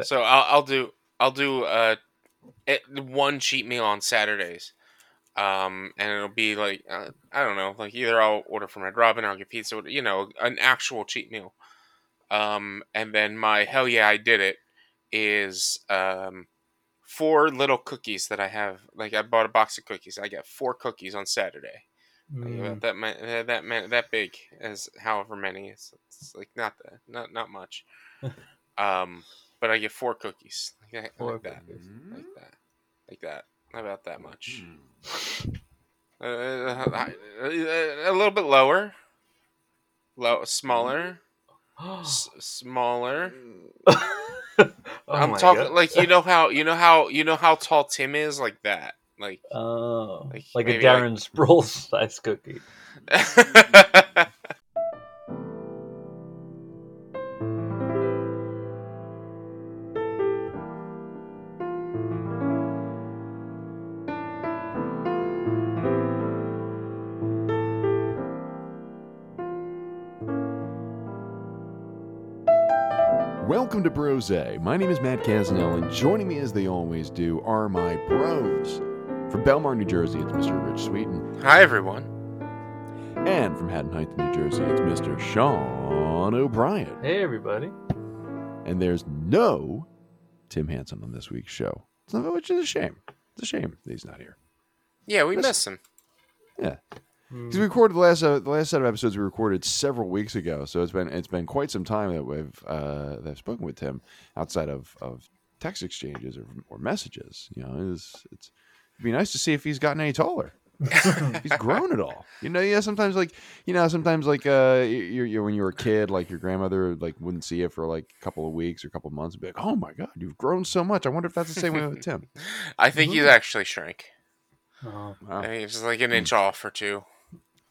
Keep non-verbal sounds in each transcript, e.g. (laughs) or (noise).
So I'll, I'll do I'll do uh it, one cheat meal on Saturdays, um, and it'll be like uh, I don't know, like either I'll order from Red Robin or I'll get pizza, you know, an actual cheat meal. Um, and then my hell yeah, I did it is um four little cookies that I have. Like I bought a box of cookies. I got four cookies on Saturday. Mm. that meant that meant that big as however many. It's, it's like not that not not much. (laughs) um, but I get four cookies. (laughs) Like, that- Four like that, cookies. like that, like that. About that much. Hmm. Uh, a little bit lower. Low, smaller, s- smaller. (laughs) Oh I'm talking God. like you know how you know how you know how tall Tim is, like that. Like Oh, Like, like, a maybe like- Darren Sproles size cookie. (laughs) Welcome to Brose. My name is Matt Casnell, and joining me as they always do are my bros. From Belmar, New Jersey, it's Mr. Rich Sweeten. Hi everyone. And from Haddon Heights, New Jersey, it's Mr. Sean O'Brien. Hey, everybody. And there's no Tim Hansen on this week's show, So- which is a shame. It's a shame that he's not here. Yeah, we Listen. miss him. Yeah. Mm. Because we recorded the last uh, the last set of episodes we recorded several weeks ago, so it's been it's been quite some time that we've uh, that I've spoken with Tim outside of, of text exchanges or, or messages. You know, it's it's it'd be nice to see if he's gotten any taller. (laughs) He's grown at all. You know, yeah. Sometimes like you know, sometimes like uh, you you when you were a kid, like your grandmother like wouldn't see you for like a couple of weeks or a couple of months, and be like, "Oh my god, you've grown so much." I wonder if that's the same way with (laughs) Tim. I think he's actually shrank. Oh, Wow. I think he's like an inch off or two.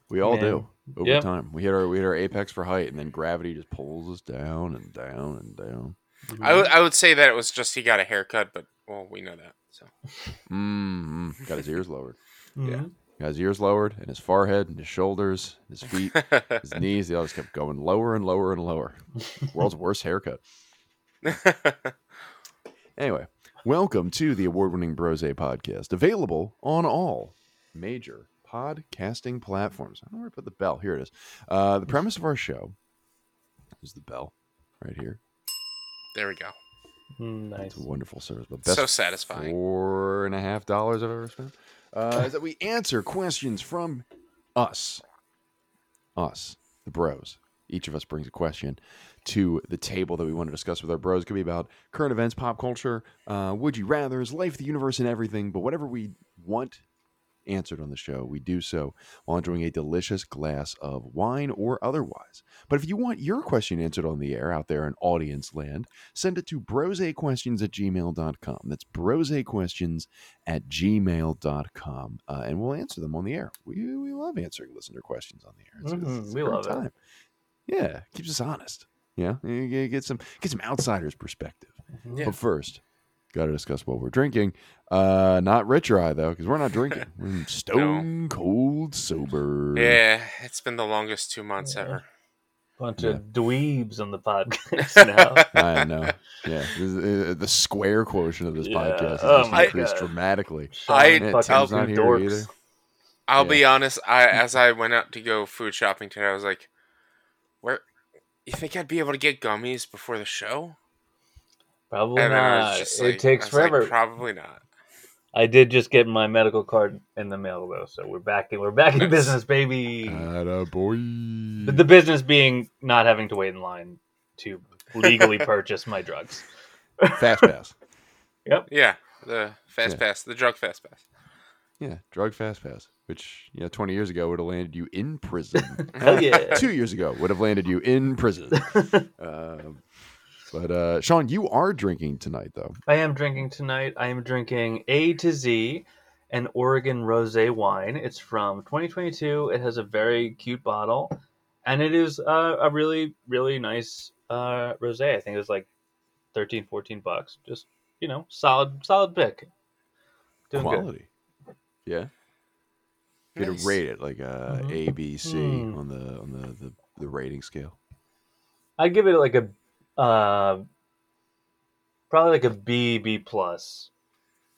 We all Man. do over Yep. time. We hit our we hit our apex for height, and then gravity just pulls us down and down and down. I would I would say that it was just he got a haircut, but well, we know that. So hmm Got his ears lowered. Mhm. Got his ears lowered, and his forehead, and his shoulders, his feet, (laughs) his knees. They all just kept going lower and lower and lower. (laughs) World's worst haircut. (laughs) Anyway, welcome to the award-winning Brose podcast, available on all major podcasting platforms. I don't know where to put the bell. Here it is. Uh, the premise of our show is the bell right here. there we go. Mm, Nice. It's a wonderful service. But So satisfying. four and a half dollars I've ever spent. Uh, is that we answer questions from us, us, the bros. Each of us brings a question to the table that we want to discuss with our bros. It could be about current events, pop culture, uh, would you rather's, life, the universe, and everything. But whatever we want answered on the show, we do so while enjoying a delicious glass of wine or otherwise. But if you want your question answered on the air out there in audience land, send it to brosequestions at gmail.com. That's brosequestions at gmail.com. Uh, and we'll answer them on the air. We, we love answering listener questions on the air. It's, Mhm, it's we love it. time. Yeah, keeps us honest. Yeah, you get- get some get some outsider's perspective. Yeah. But first, got to discuss what we're drinking. Uh, not Rich or I though, because we're not (laughs) drinking. We're stone cold sober. Yeah, it's been the longest two months Yeah. ever. Bunch Yeah. of dweebs on the podcast (laughs) now. I know. Yeah, this is- uh, the square quotient of this Yeah. podcast has Oh just my increased God. dramatically. I- Sean Yeah, fucking Tim's not two here dorks. either. I'll Yeah. be honest. I as I went out to go food shopping today, I was like, "Where? You think I'd be able to get gummies before the show?" Probably And then I was not. just it like- takes I was like, forever. Probably not. I did just get my medical card in the mail though, so we're back in we're back in business, baby. Atta boy. But the business being not having to wait in line to legally (laughs) purchase my drugs. Fast pass. (laughs) Yep. Yeah, the fast Yeah. pass, the drug fast pass. Yeah, drug fast pass, which you know, 20 years ago would have landed you in prison. (laughs) Hell yeah. Two years ago would have landed you in prison. Um but uh, Sean, you are drinking tonight, though. I am drinking tonight. I am drinking A to Z, an Oregon rosé wine. It's from 2022. It has a very cute bottle, and it is uh, a really, really nice uh, rosé. I think it was like 13, 14 bucks. Just you know, solid, solid pick. Doing good. Quality. Yeah. If you had Nice. rate it like uh, Mhm. A, B, C Mm. on the on the, the, the rating scale. I give it like a uh, probably like a B B plus.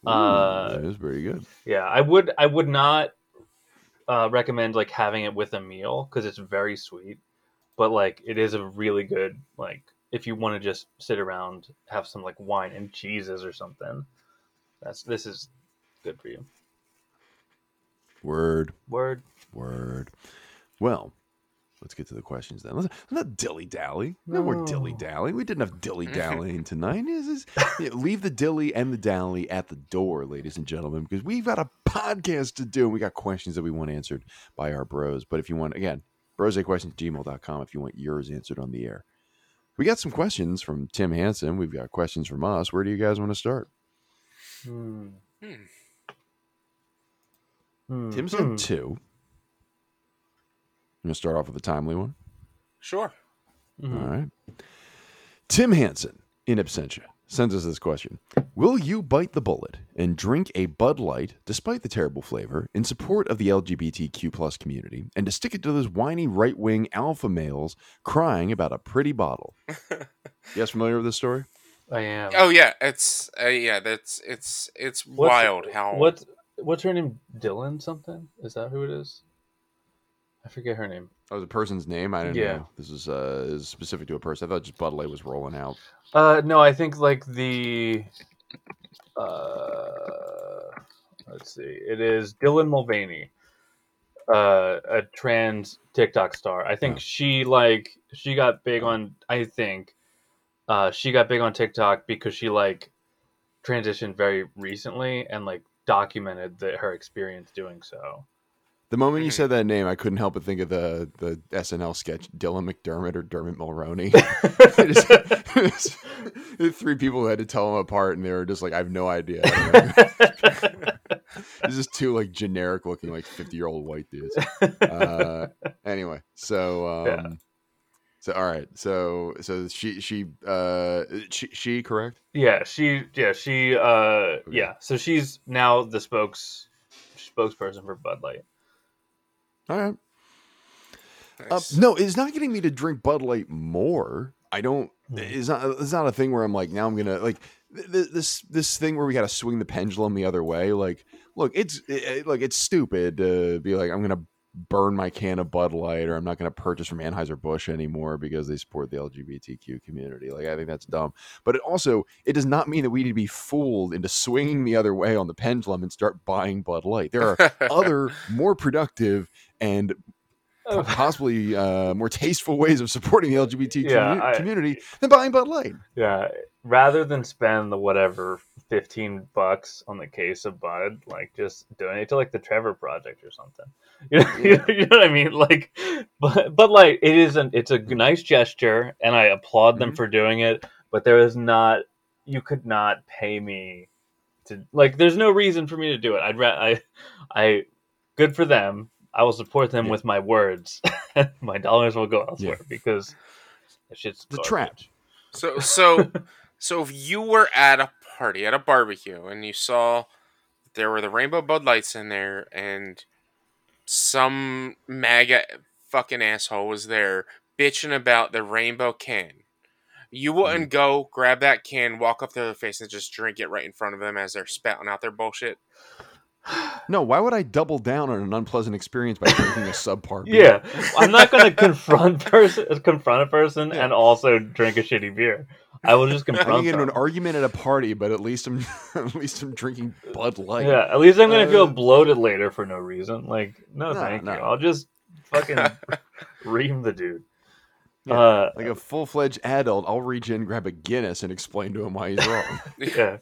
Ooh, Uh, that is pretty good. Yeah, I would I would not uh, recommend like having it with a meal because it's very sweet, but like it is a really good like if you want to just sit around have some like wine and cheeses or something. That's this is good for you. Word, Word. word. Well, let's get to the questions then. Let's let's not dilly dally. No, more No. dilly dally. We didn't have dilly dallying (laughs) tonight. This is yeah, leave the dilly and the dally at the door, ladies and gentlemen, because we've got a podcast to do. and We got questions that we want answered by our bros. But if you want, again, brosequestions gmail.com if you want yours answered on the air. We got some questions from Tim Hansen. We've got questions from us. Where do you guys want to start? Hmm. Hmm. Hmm. Tim said Hmm. two. I'm going to start off with a timely one. Sure. Mhm. All right. Tim Hansen in absentia sends us this question Will you bite the bullet and drink a Bud Light, despite the terrible flavor, in support of the LGBTQ plus community, and to stick it to those whiny right wing alpha males crying about a pretty bottle? (laughs) you guys familiar with this story? I am. Oh yeah, it's uh, yeah, that's it's it's What's- wild how what what's her name? Dylan something? Is that who it is? I forget her name. Oh, the person's name? I didn't Yeah. know. This is, uh, is specific to a person. I thought just Light was rolling out. Uh, no, I think like the, uh, let's see, it is Dylan Mulvaney, uh, a trans TikTok star. I think Oh. she like she got big on. I think, uh, she got big on TikTok because she like transitioned very recently and like documented that her experience doing so. The moment you said that name, I couldn't help but think of the, the SNL sketch Dylan McDermott or Dermot Mulroney. It is- it is- the three people who had to tell them apart, and they were just like, "I have no idea." (laughs) this is two like generic looking like fifty year old white dudes. Uh, anyway, so um, Yeah. so all right, so so she she uh she, she correct? Yeah, she yeah, she uh yeah. So she's now the spokes spokesperson for Bud Light. All right. Uh, no, it's not getting me to drink Bud Light more. I don't. Hmm. It's not. It's not a thing where I'm like, now I'm gonna like th- th- this this thing where we got to swing the pendulum the other way. Like, look, it's it, it- like it's stupid to be like, I'm gonna burn my can of Bud Light, or I'm not gonna purchase from Anheuser Busch anymore because they support the LGBTQ community. Like, I think that's dumb. But it also, it does not mean that we need to be fooled into swinging the other way on the pendulum and start buying Bud Light. There are (laughs) other more productive and Oh. (laughs) possibly uh, more tasteful ways of supporting the LGBT Yeah, commu- I- community than buying Bud Light. Yeah, rather than spend the whatever fifteen bucks on the case of Bud, like just donate to like the Trevor Project or something. (laughs) You know, (laughs) you know what I mean? Like, but but like it is an it's a nice gesture, and I applaud them Mhm. for doing it. But there is not you could not pay me to like. There's no reason for me to do it. I'd ra- I I good for them. I will support them Yeah. with my words. (laughs) my dollars will go elsewhere because that shit's It's a trap. So so so if you were at a party at a barbecue and you saw there were the rainbow Bud Lights in there and some MAGA fucking asshole was there bitching about the rainbow can. You mm-hmm. wouldn't go grab that can, walk up to their face, and just drink it right in front of them as they're spouting out their bullshit. No, why would I double down on an unpleasant experience by drinking a subpar (laughs) beer? Yeah, I'm not going (laughs) to confront person confront a person Yeah. and also drink a shitty beer. I will just (laughs) confront get into an argument at a party, but at least I'm at least I'm drinking Bud Light. Yeah, at least I'm going to feel Uh, bloated later for no reason. Like, no, No, thank no. you. I'll just fucking ream the dude. Yeah, Uh, Like a full fledged adult, I'll reach in, grab a Guinness, and explain to him why he's wrong. yeah.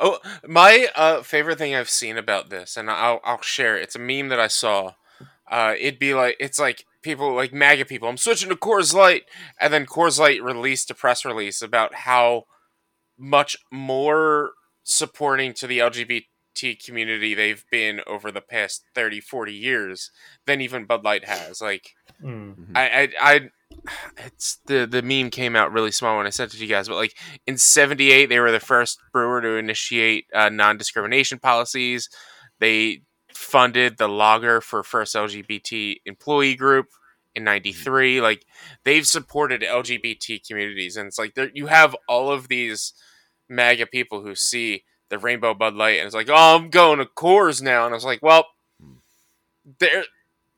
Oh, my uh, favorite thing I've seen about this, and I'll I'll share. it. It's a meme that I saw. Uh, it'd be like it's like people like MAGA people. I'm switching to Coors Light, and then Coors Light released a press release about how much more supporting to the LGBT community they've been over the past 30, 40 years than even Bud Light has. Like Mm. I, I, I, it's the the meme came out really small when I sent it to you guys, but like in '78, they were the first brewer to initiate uh, non-discrimination policies. They funded the logger for first LGBT employee group in '93. Like they've supported LGBT communities, and it's like you have all of these MAGA people who see the rainbow Bud Light and it's like, oh, I'm going to Coors now, and I was like, well, Hmm. they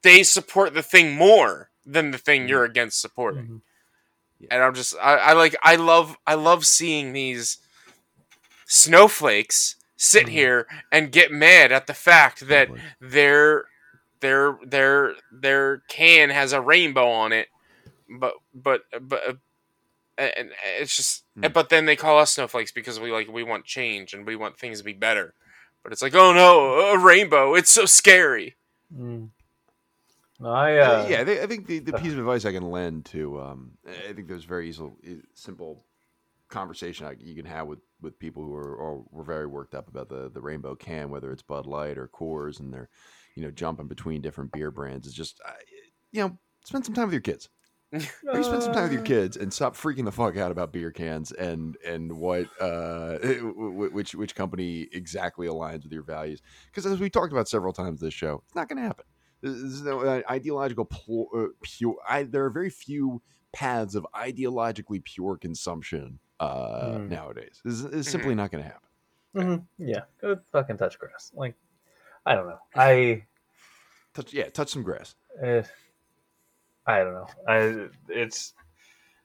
they support the thing more than the thing you're against supporting, Mhm. and I'm just, I, I like, I love, I love seeing these snowflakes sit Mhm. here and get mad at the fact that their their their their can has a rainbow on it but but but uh, and it's just Hmm. but then they call us snowflakes because we like we want change and we want things to be better but it's like oh no a rainbow it's so scary Mm. I Uh, uh, yeah, I think, I think the, the piece of advice I can lend to, um, I think there's very easy, simple conversation I, you can have with, with people who are or were very worked up about the, the rainbow can, whether it's Bud Light or Coors, and they're you know jumping between different beer brands. It's just uh, you know spend some time with your kids. (laughs) Maybe spend some time with your kids and stop freaking the fuck out about beer cans and and what uh (laughs) which which company exactly aligns with your values. Because as we talked about several times this show, it's not going to happen. There's no uh, ideological pl- uh, pure. I, there are very few paths of ideologically pure consumption uh, Mm. nowadays. This is, it's simply not going to happen. Mhm. yeah, go fucking touch grass. Like, I don't know. I. (laughs) Touch, yeah, touch some grass. Eh, I don't know. I it's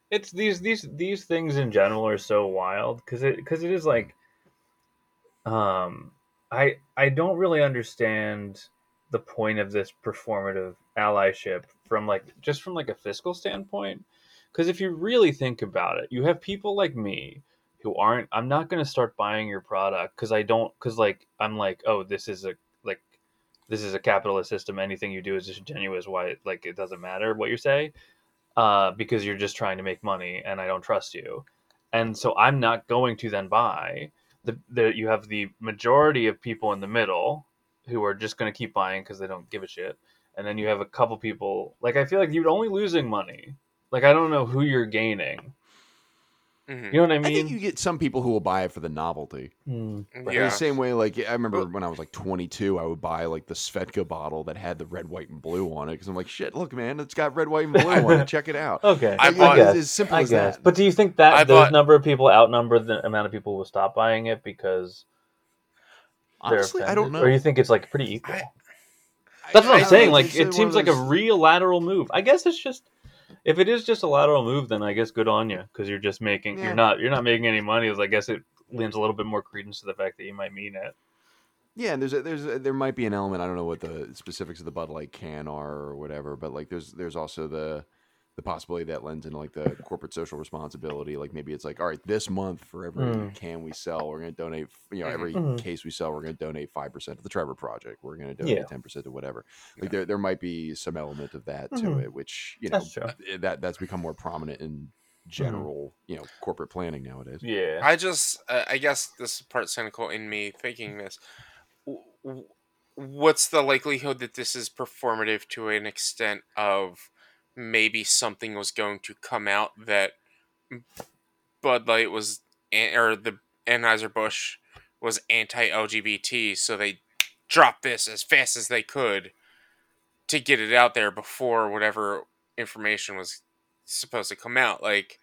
it's these these these things in general are so wild because it because it is like um I I don't really understand the point of this performative allyship from like just from like a fiscal standpoint? Because if you really think about it you have people like me who aren't i'm not going to start buying your product because i don't because like i'm like oh this is a like this is a capitalist system. Anything you do is disingenuous. Why like it doesn't matter what you say uh, because you're just trying to make money and i don't trust you. And so i'm not going to then buy the, the you have the majority of people in the middle who are just going to keep buying because they don't give a shit and then you have a couple people like i feel like you're only losing money like i don't know who you're gaining Mhm. you know what i mean? I think you get some people who will buy it for the novelty. Hmm. In yeah the same way, like I remember when I was like 22, I would buy like the Svedka bottle that had the red, white, and blue on it because I'm like, shit, look, man, it's got red, white, and blue on it. Check it out. (laughs) okay I Like, bought- it's guess, as simple I as guess. that. But do you think that I those bought- number of people outnumber the amount of people who will stop buying it because they're Honestly, I don't know. Or you think it's like pretty equal? I- That's what I- I'm I saying. Like it seems like of a real lateral move. I guess it's just if it is just a lateral move, then I guess good on you because you're just making Yeah. you're not you're not making any money. I guess it lends a little bit more credence to the fact that you might mean it. Yeah, and there's a, there's a, there might be an element. I don't know what the specifics of the Bud Light can are or whatever, but like there's there's also the the possibility that lends into like the corporate social responsibility. Like maybe it's like, all right, this month for every Mm. can we sell, we're going to donate. You know, Mhm. every Mhm. case we sell, we're going to donate five percent to the Trevor Project. We're going to donate Yeah. ten percent to whatever. Like Yeah. there there might be some element of that to Mhm. it, which you know That's uh, that that's become more prominent in general you know corporate planning nowadays. Yeah. I just, uh, I guess this is part cynical in me thinking this. W- w- What's the likelihood that this is performative to an extent of maybe something was going to come out that Bud Light was, or the Anheuser Busch was anti-LGBT, so they dropped this as fast as they could to get it out there before whatever information was supposed to come out. Like,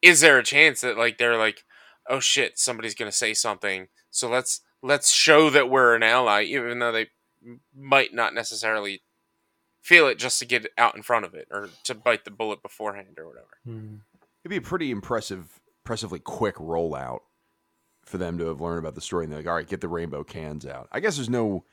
is there a chance that like they're like, oh shit, somebody's gonna say something, so let's let's show that we're an ally, even though they might not necessarily feel it, just to get it out in front of it or to bite the bullet beforehand or whatever. Hmm. It'd be a pretty impressive, impressively quick rollout for them to have learned about the story. And they're like, all right, get the rainbow cans out. I guess there's no,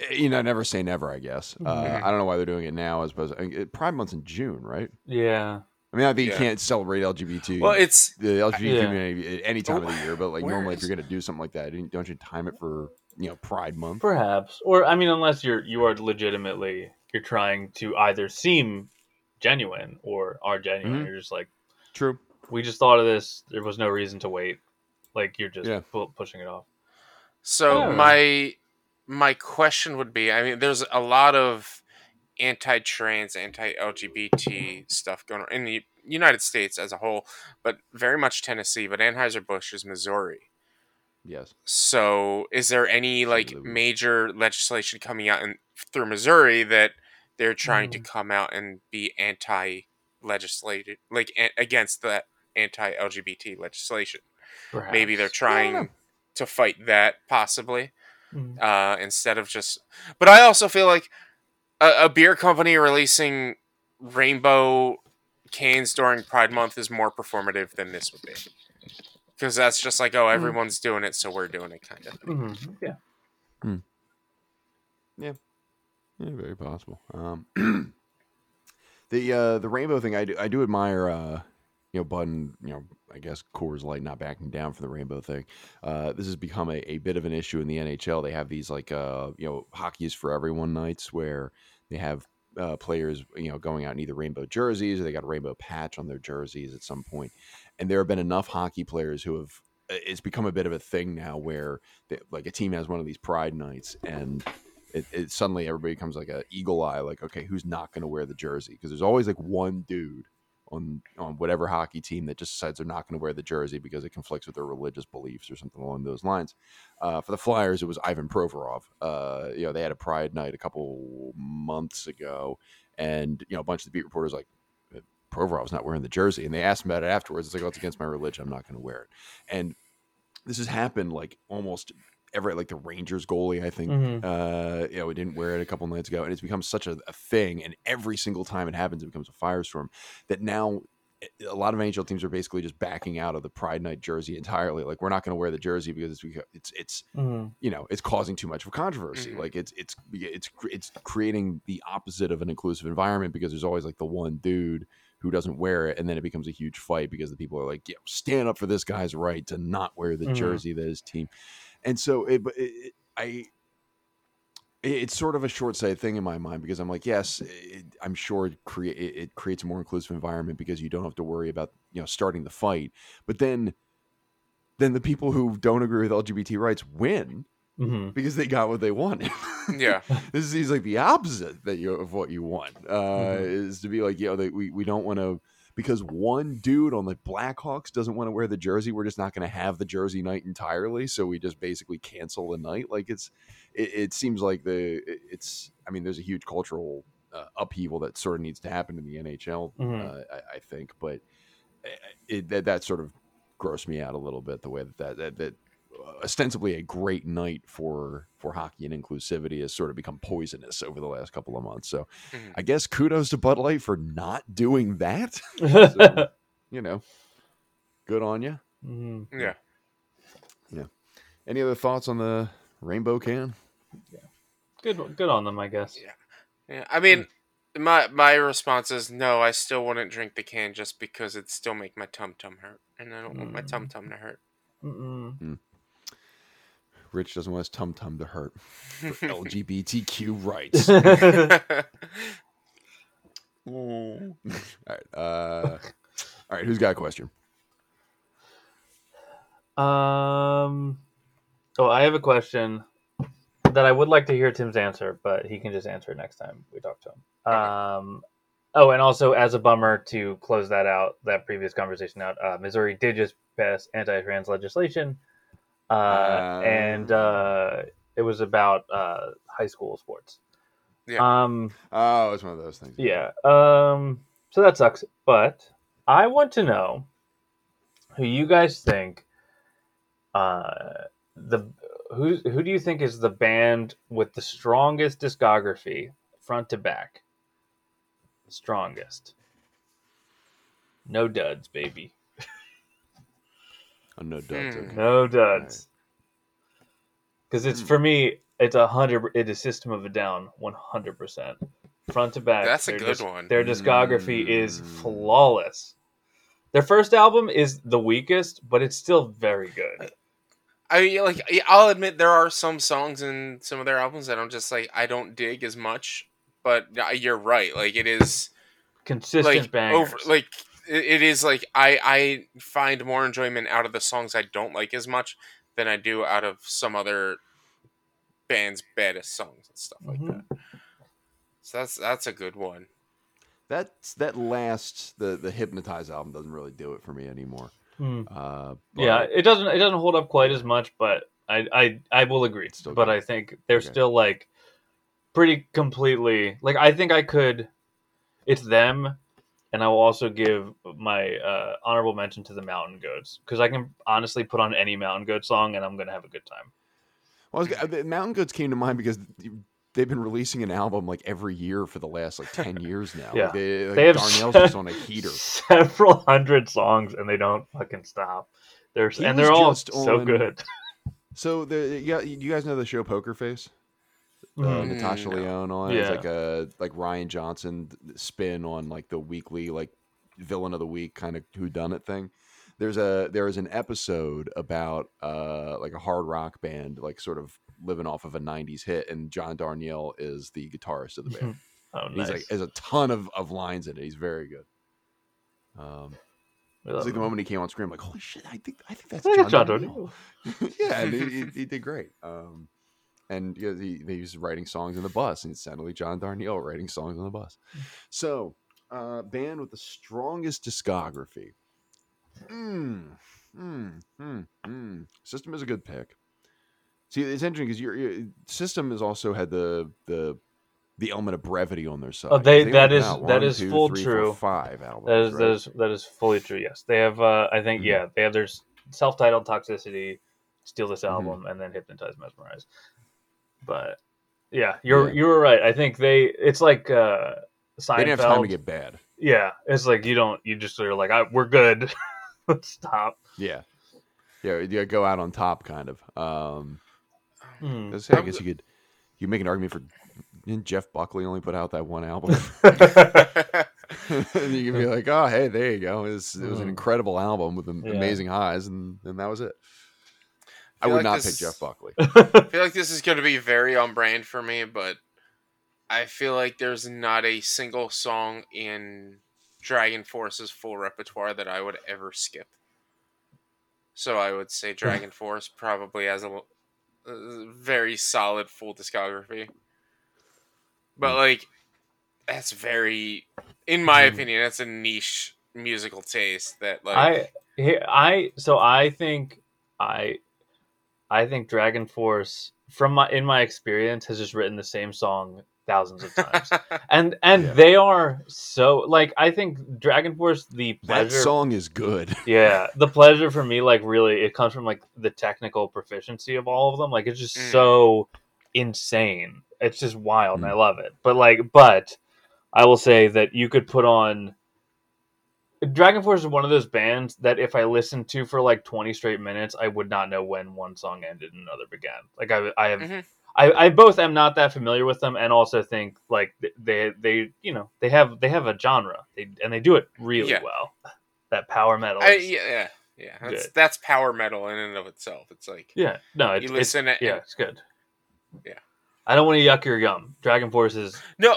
eh, you know, never say never. I guess uh, Mhm. I don't know why they're doing it now. As opposed, I mean, it- Pride Month's in June, right? Yeah. I mean, I think Yeah. you can't celebrate LGBT. Well, it's the LGBT Yeah. community at any time of the year, but like Where normally, if you're gonna do something like that, don't you time it for you know Pride Month? Perhaps, or I mean, unless you're you are legitimately you're trying to either seem genuine or are genuine. Mhm. You're just like, True. we just thought of this. There was no reason to wait. Like you're just Yeah. pu- pushing it off. So Yeah. my my question would be, I mean, there's a lot of anti-trans, anti-LGBT stuff going on in the United States as a whole, but very much Tennessee. But Anheuser Busch is Missouri. Yes. So is there any like Absolutely. major legislation coming out in, through Missouri that they're trying to Mm. come out and be anti-legislated, like a- against that anti-LGBT legislation? maybe they're trying know. to fight that possibly Mm. uh, instead of just. But I also feel like a, a beer company releasing rainbow cans during Pride Month is more performative than this would be. Because that's just like, oh, everyone's doing it, so we're doing it, kind of. thing. Mhm. Yeah. Yeah, very possible. Um, (clears throat) the uh, the rainbow thing, I do, I do admire. Uh, you know, Button, you know, I guess Coors Light not backing down for the rainbow thing. Uh, this has become a, a bit of an issue in the NHL. They have these like, uh, you know, hockey is for everyone nights where they have uh, players, you know, going out in either rainbow jerseys or they got a rainbow patch on their jerseys at some point. And there have been enough hockey players who have. It's become a bit of a thing now where, they, like, a team has one of these Pride nights and it, it suddenly everybody becomes like a eagle eye like okay who's not going to wear the jersey because there's always like one dude on on whatever hockey team that just decides they're not going to wear the jersey because it conflicts with their religious beliefs or something along those lines. Uh, for the flyers it was ivan provorov. Uh, you know they had a pride night a couple months ago and you know a bunch of the beat reporters like provorov's not wearing the jersey and they asked him about it afterwards. It's like oh it's against my religion. I'm not going to wear it. And this has happened like almost every like the Rangers goalie, I think, Mhm. uh, you know, we didn't wear it a couple nights ago, and it's become such a, a thing. And every single time it happens, it becomes a firestorm. That now a lot of NHL teams are basically just backing out of the Pride Night jersey entirely. Like we're not going to wear the jersey because it's beca- it's it's Mhm. you know it's causing too much of a controversy. Mhm. Like it's it's it's it's creating the opposite of an inclusive environment because there's always like the one dude who doesn't wear it, and then it becomes a huge fight because the people are like, yeah, stand up for this guy's right to not wear the Mhm. jersey that his team. And so it, it, it- I. it- It's sort of a short-sighted thing in my mind because I'm like, yes, it, I'm sure it, crea- it, it creates a more inclusive environment because you don't have to worry about you know starting the fight. But then, then the people who don't agree with LGBT rights win Mhm. because they got what they wanted. (laughs) Yeah. this is like the opposite that you of what you want uh, Mhm. is to be like, you know, that we, we don't want to because one dude on the Blackhawks doesn't want to wear the jersey. We're just not going to have the jersey night entirely, so we just basically cancel the night. Like it's, it, it seems like the it's. I mean, there's a huge cultural uh, upheaval that sort of needs to happen in the NHL. Mhm. Uh, I, I think, but uh, it, that that sort of grossed me out a little bit the way that that, that, that ostensibly a great night for for hockey and inclusivity has sort of become poisonous over the last couple of months. So Mhm. I guess kudos to Bud Light for not doing that. (laughs) (laughs) So, you know, good on you. Mhm. Yeah. Any other thoughts on the rainbow can? Yeah. Good, good on them, I guess. Yeah. Yeah. I mean, my my response is no. I still wouldn't drink the can just because it'd still make my tum tum hurt, and I don't want my Mm. tum tum to hurt. Mm-mm. Rich doesn't want his tum tum to hurt. For (laughs) LGBTQ rights. (laughs) (laughs) all right. Uh, all right. Who's got a question? Um. Oh, I have a question that I would like to hear Tim's answer, but he can just answer it next time we talk to him. Um. Oh, and also as a bummer to close that out, that previous conversation out, uh, Missouri did just pass anti-trans legislation, uh, Uh. and uh, it was about uh, high school sports. Yeah. Um. Oh, it's one of those things. Yeah. Um. So that sucks. But I want to know who you guys think. Uh, the who who do you think is the band with the strongest discography, front to back? Strongest. No duds, baby. Oh, no duds. Hmm. Okay. No duds. Because it's Hmm. for me, it's a hundred. It is System of a Down, one hundred percent, front to back. That's a their good dis- one. Their discography is Mm. flawless. Their first album is the weakest, but it's still very good. I mean, like I'll admit there are some songs in some of their albums that I'm just like I don't dig as much, but you're right. Like it is Consistent like bangers. over like it, it is like I I find more enjoyment out of the songs I don't like as much than I do out of some other bands' baddest songs and stuff like Mhm. that. So that's that's a good one. That's that last the the hypnotize album doesn't really do it for me anymore. Hmm. Uh, but- Yeah, it doesn't it doesn't hold up quite as much, but I I, I will agree. Still but good. I think they're Okay. still like pretty completely like I think I could. It's them and I will also give my uh, honorable mention to the Mountain Goats because I can honestly put on any Mountain Goat song and I'm gonna have a good time. Well, was, the Mountain Goats came to mind because they've been releasing an album like every year for the last like ten years now. (laughs) Yeah. like, they, like, They have Darnielle's se- just on a heater. (laughs) several hundred songs and they don't fucking stop. They're He and they're all so on- good. (laughs) So the yeah, you guys know the show Poker Face? Uh, Mhm. Natasha Mm, no. Lyonne on it. It's like a like Rian Johnson spin on like the weekly like villain of the week kind of who done it thing. There's a there is an episode about uh like a hard rock band like sort of living off of a 90s hit and John Darnielle is the guitarist of the band. (laughs) oh, And nice. He's like has a ton of, of lines in it. He's very good. Um it's love like the moment he came on screen, I'm like, holy shit, I think I think that's I think John, it's John Darnielle. Darnielle. (laughs) yeah, and he, he, he did great. Um, and yeah, he, he was writing songs in the bus, and like John Darnielle writing songs on the bus. So, uh, band with the strongest discography. Mm, mm, mm, mm. System is a good pick. See, it's interesting because your, your system has also had the the the element of brevity on their side. Oh, they- 'cause that is- out one, is two, full three, four, true. five albums. That is right? that is that is fully true. Yes, they have. Uh, I think Mhm. yeah, they have their self-titled toxicity, steal Mm-hmm. this album, and then hypnotize, mesmerize. But yeah, you're Yeah. you were right. I think they. It's like uh, Seinfeld. They didn't have time to get bad. Yeah, it's like you don't. You just are like, I, we're good. (laughs) Let's stop. Yeah. Yeah, you go out on top, kind of. Um, Hmm. Let's say, I guess you could you make an argument for didn't Jeff Buckley only put out that one album? and (laughs) (laughs) you can be like, oh, hey, there you go. It was, it was an Mm. incredible album with am- Yeah. amazing highs, and, and that was it. I feel would like not this- pick Jeff Buckley. (laughs) I feel like this is going to be very on brand for me, but I feel like there's not a single song in Dragon Force's full repertoire that I would ever skip. So I would say (laughs) Dragon Force probably has a very solid full discography. But Hmm. like that's very in my Mhm. opinion that's a niche musical taste that like I I so I think I I think Dragon Force from my in my experience has just written the same song thousands of times. (laughs) and and Yeah. they are so like I think Dragon Force the That song is good. (laughs) yeah the pleasure for me like really it comes from like the technical proficiency of all of them like it's just Mm. so insane it's just wild and I Mm. love it but like but I will say that you could put on Dragon Force is one of those bands that if I listened to for like 20 straight minutes I would not know when one song ended and another began like I I have Mhm. I, I both am not that familiar with them and also think like they they you know they have they have a genre they, and they do it really Yeah. well that power metal I, yeah yeah yeah that's, Good. that's power metal in and of itself it's like Yeah, no, it's, you it's listen at yeah, it's good. Yeah. I don't want to yuck your yum. Dragon Force is No,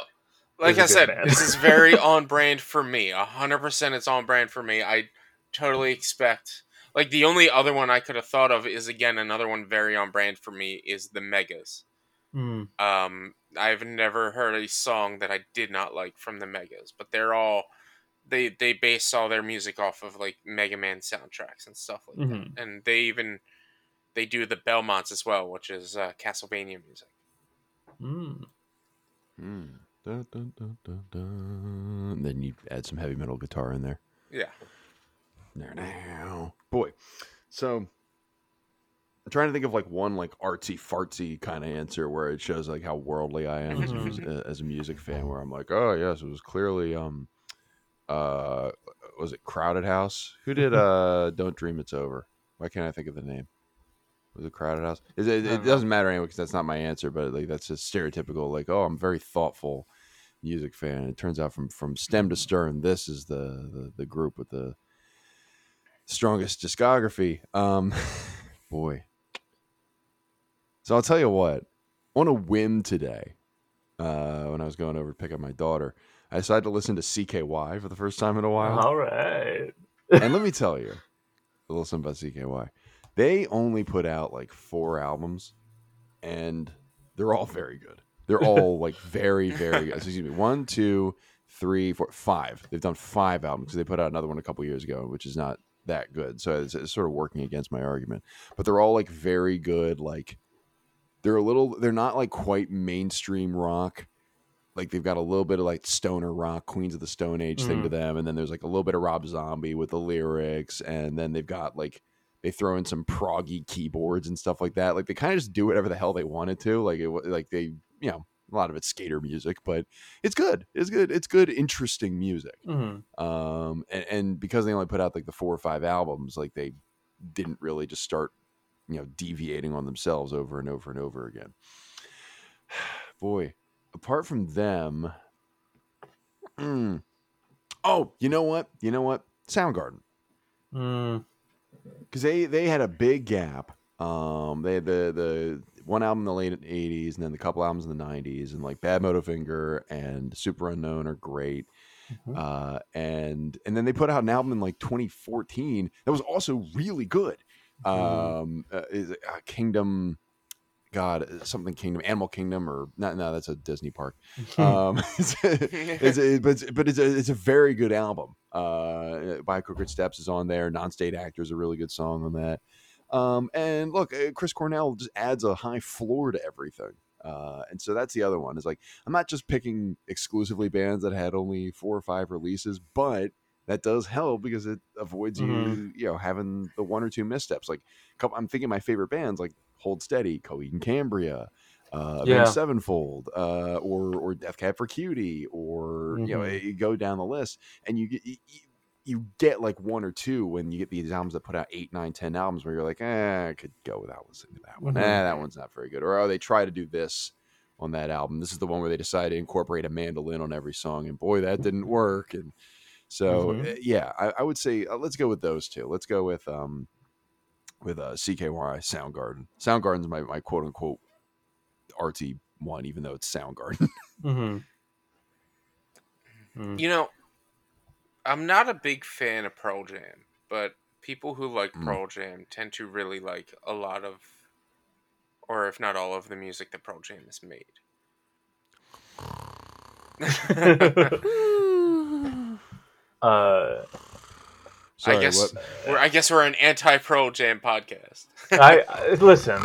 like Is a I good said, band. this is very (laughs) on brand for me. A hundred percent, it's on brand for me. I totally expect. Like the only other one I could have thought of is again another one very on brand for me is the Megas. hmm, Um, I've never heard a song that I did not like from the Megas, but they're all they they base all their music off of like Mega Man soundtracks and stuff like that, Mhm. and they even they do the Belmonts as well, which is uh, Castlevania music. mm. Hmm. Dun, dun, dun, dun, dun. And then you add some heavy metal guitar in there. Yeah. There now. Boy. So I'm trying to think of like one like artsy fartsy kind of answer where it shows like how worldly I am as, a, (laughs) as a music fan where I'm like, oh yes, it was clearly um uh was it Crowded House? Who did (laughs) uh Don't Dream It's Over? Why can't I think of the name? Was a Crowded House? Is it, it doesn't matter anyway because that's not my answer, but like that's a stereotypical like, oh, I'm very thoughtful music fan. It turns out from from stem to stern, this is the the, the group with the strongest discography. Um, (laughs) boy. So I'll tell you what. On a whim today, uh, when I was going over to pick up my daughter, I decided to listen to CKY for the first time in a while. All right. and let me tell you (laughs) a little something about CKY. They only put out like four albums, and they're all very good. They're (laughs) all like very, very good. Excuse me. One, two, three, four, five. They've done five albums because they put out another one a couple years ago, which is not that good. So it's, it's sort of working against my argument. But they're all like very good. Like they're a little. They're not like quite mainstream rock. like they've got a little bit of like stoner rock, Queens of the Stone Age thing to mm. them, and then there's like a little bit of Rob Zombie with the lyrics, and then they've got like they throw in some proggy keyboards and stuff like that. Like they kind of just do whatever the hell they wanted to. Like it, like they, you know, a lot of it's skater music, but it's good. It's good. It's good, interesting music. Mhm. Um, and, and because they only put out like the four or five albums, like they didn't really just start, you know, deviating on themselves over and over and over again. (sighs) Boy, apart from them, mm, oh, you know what? You know what? Soundgarden Mm. Because they they had a big gap. Um, they had the the one album in the late '80s, and then the couple albums in the '90s, and like Badmotorfinger and Superunknown are great. Mhm. Uh, and and then they put out an album in like 2014 that was also really good. Mhm. Um, uh, is uh, Kingdom, God, uh, something Kingdom, Animal Kingdom, or not? No, that's a Disney park. (laughs) Um, (laughs) it's, it's but it's, but it's a, it's a very good album. Uh, by Crooked Steps is on there. Non-state actor is a really good song on that. Um, and look, uh, Chris Cornell just adds a high floor to everything. Uh, and so that's the other one is like I'm not just picking exclusively bands that had only four or five releases, but that does help because it avoids you, you know, having the one or two missteps. Like, couple, I'm thinking my favorite bands like Hold Steady, Coheed and Cambria, uh, Yeah. Sevenfold, uh, or or Death Cab for Cutie, or you know, Mhm. you go down the list, and you get you, you get like one or two when you get these albums that put out eight, nine, ten albums where you're like, eh, I could go without listening to that one. Mhm. Eh, that one's not very good. Or oh, they try to do this on that album. This is the one where they decided to incorporate a mandolin on every song, and boy, that didn't work. And so, Mhm. eh, yeah, I, I would say uh, let's go with those two. Let's go with um with uh, CKY Soundgarden. Soundgarden's my my quote unquote artsy one, even though it's Soundgarden. (laughs) Mhm. Mm. You know, I'm not a big fan of Pearl Jam, but people who like Mm. Pearl Jam tend to really like a lot of, or if not all of the music that Pearl Jam has made. (laughs) uh, Sorry, guess- what? We're, I guess we're an anti-Pearl Jam podcast. I, I listen.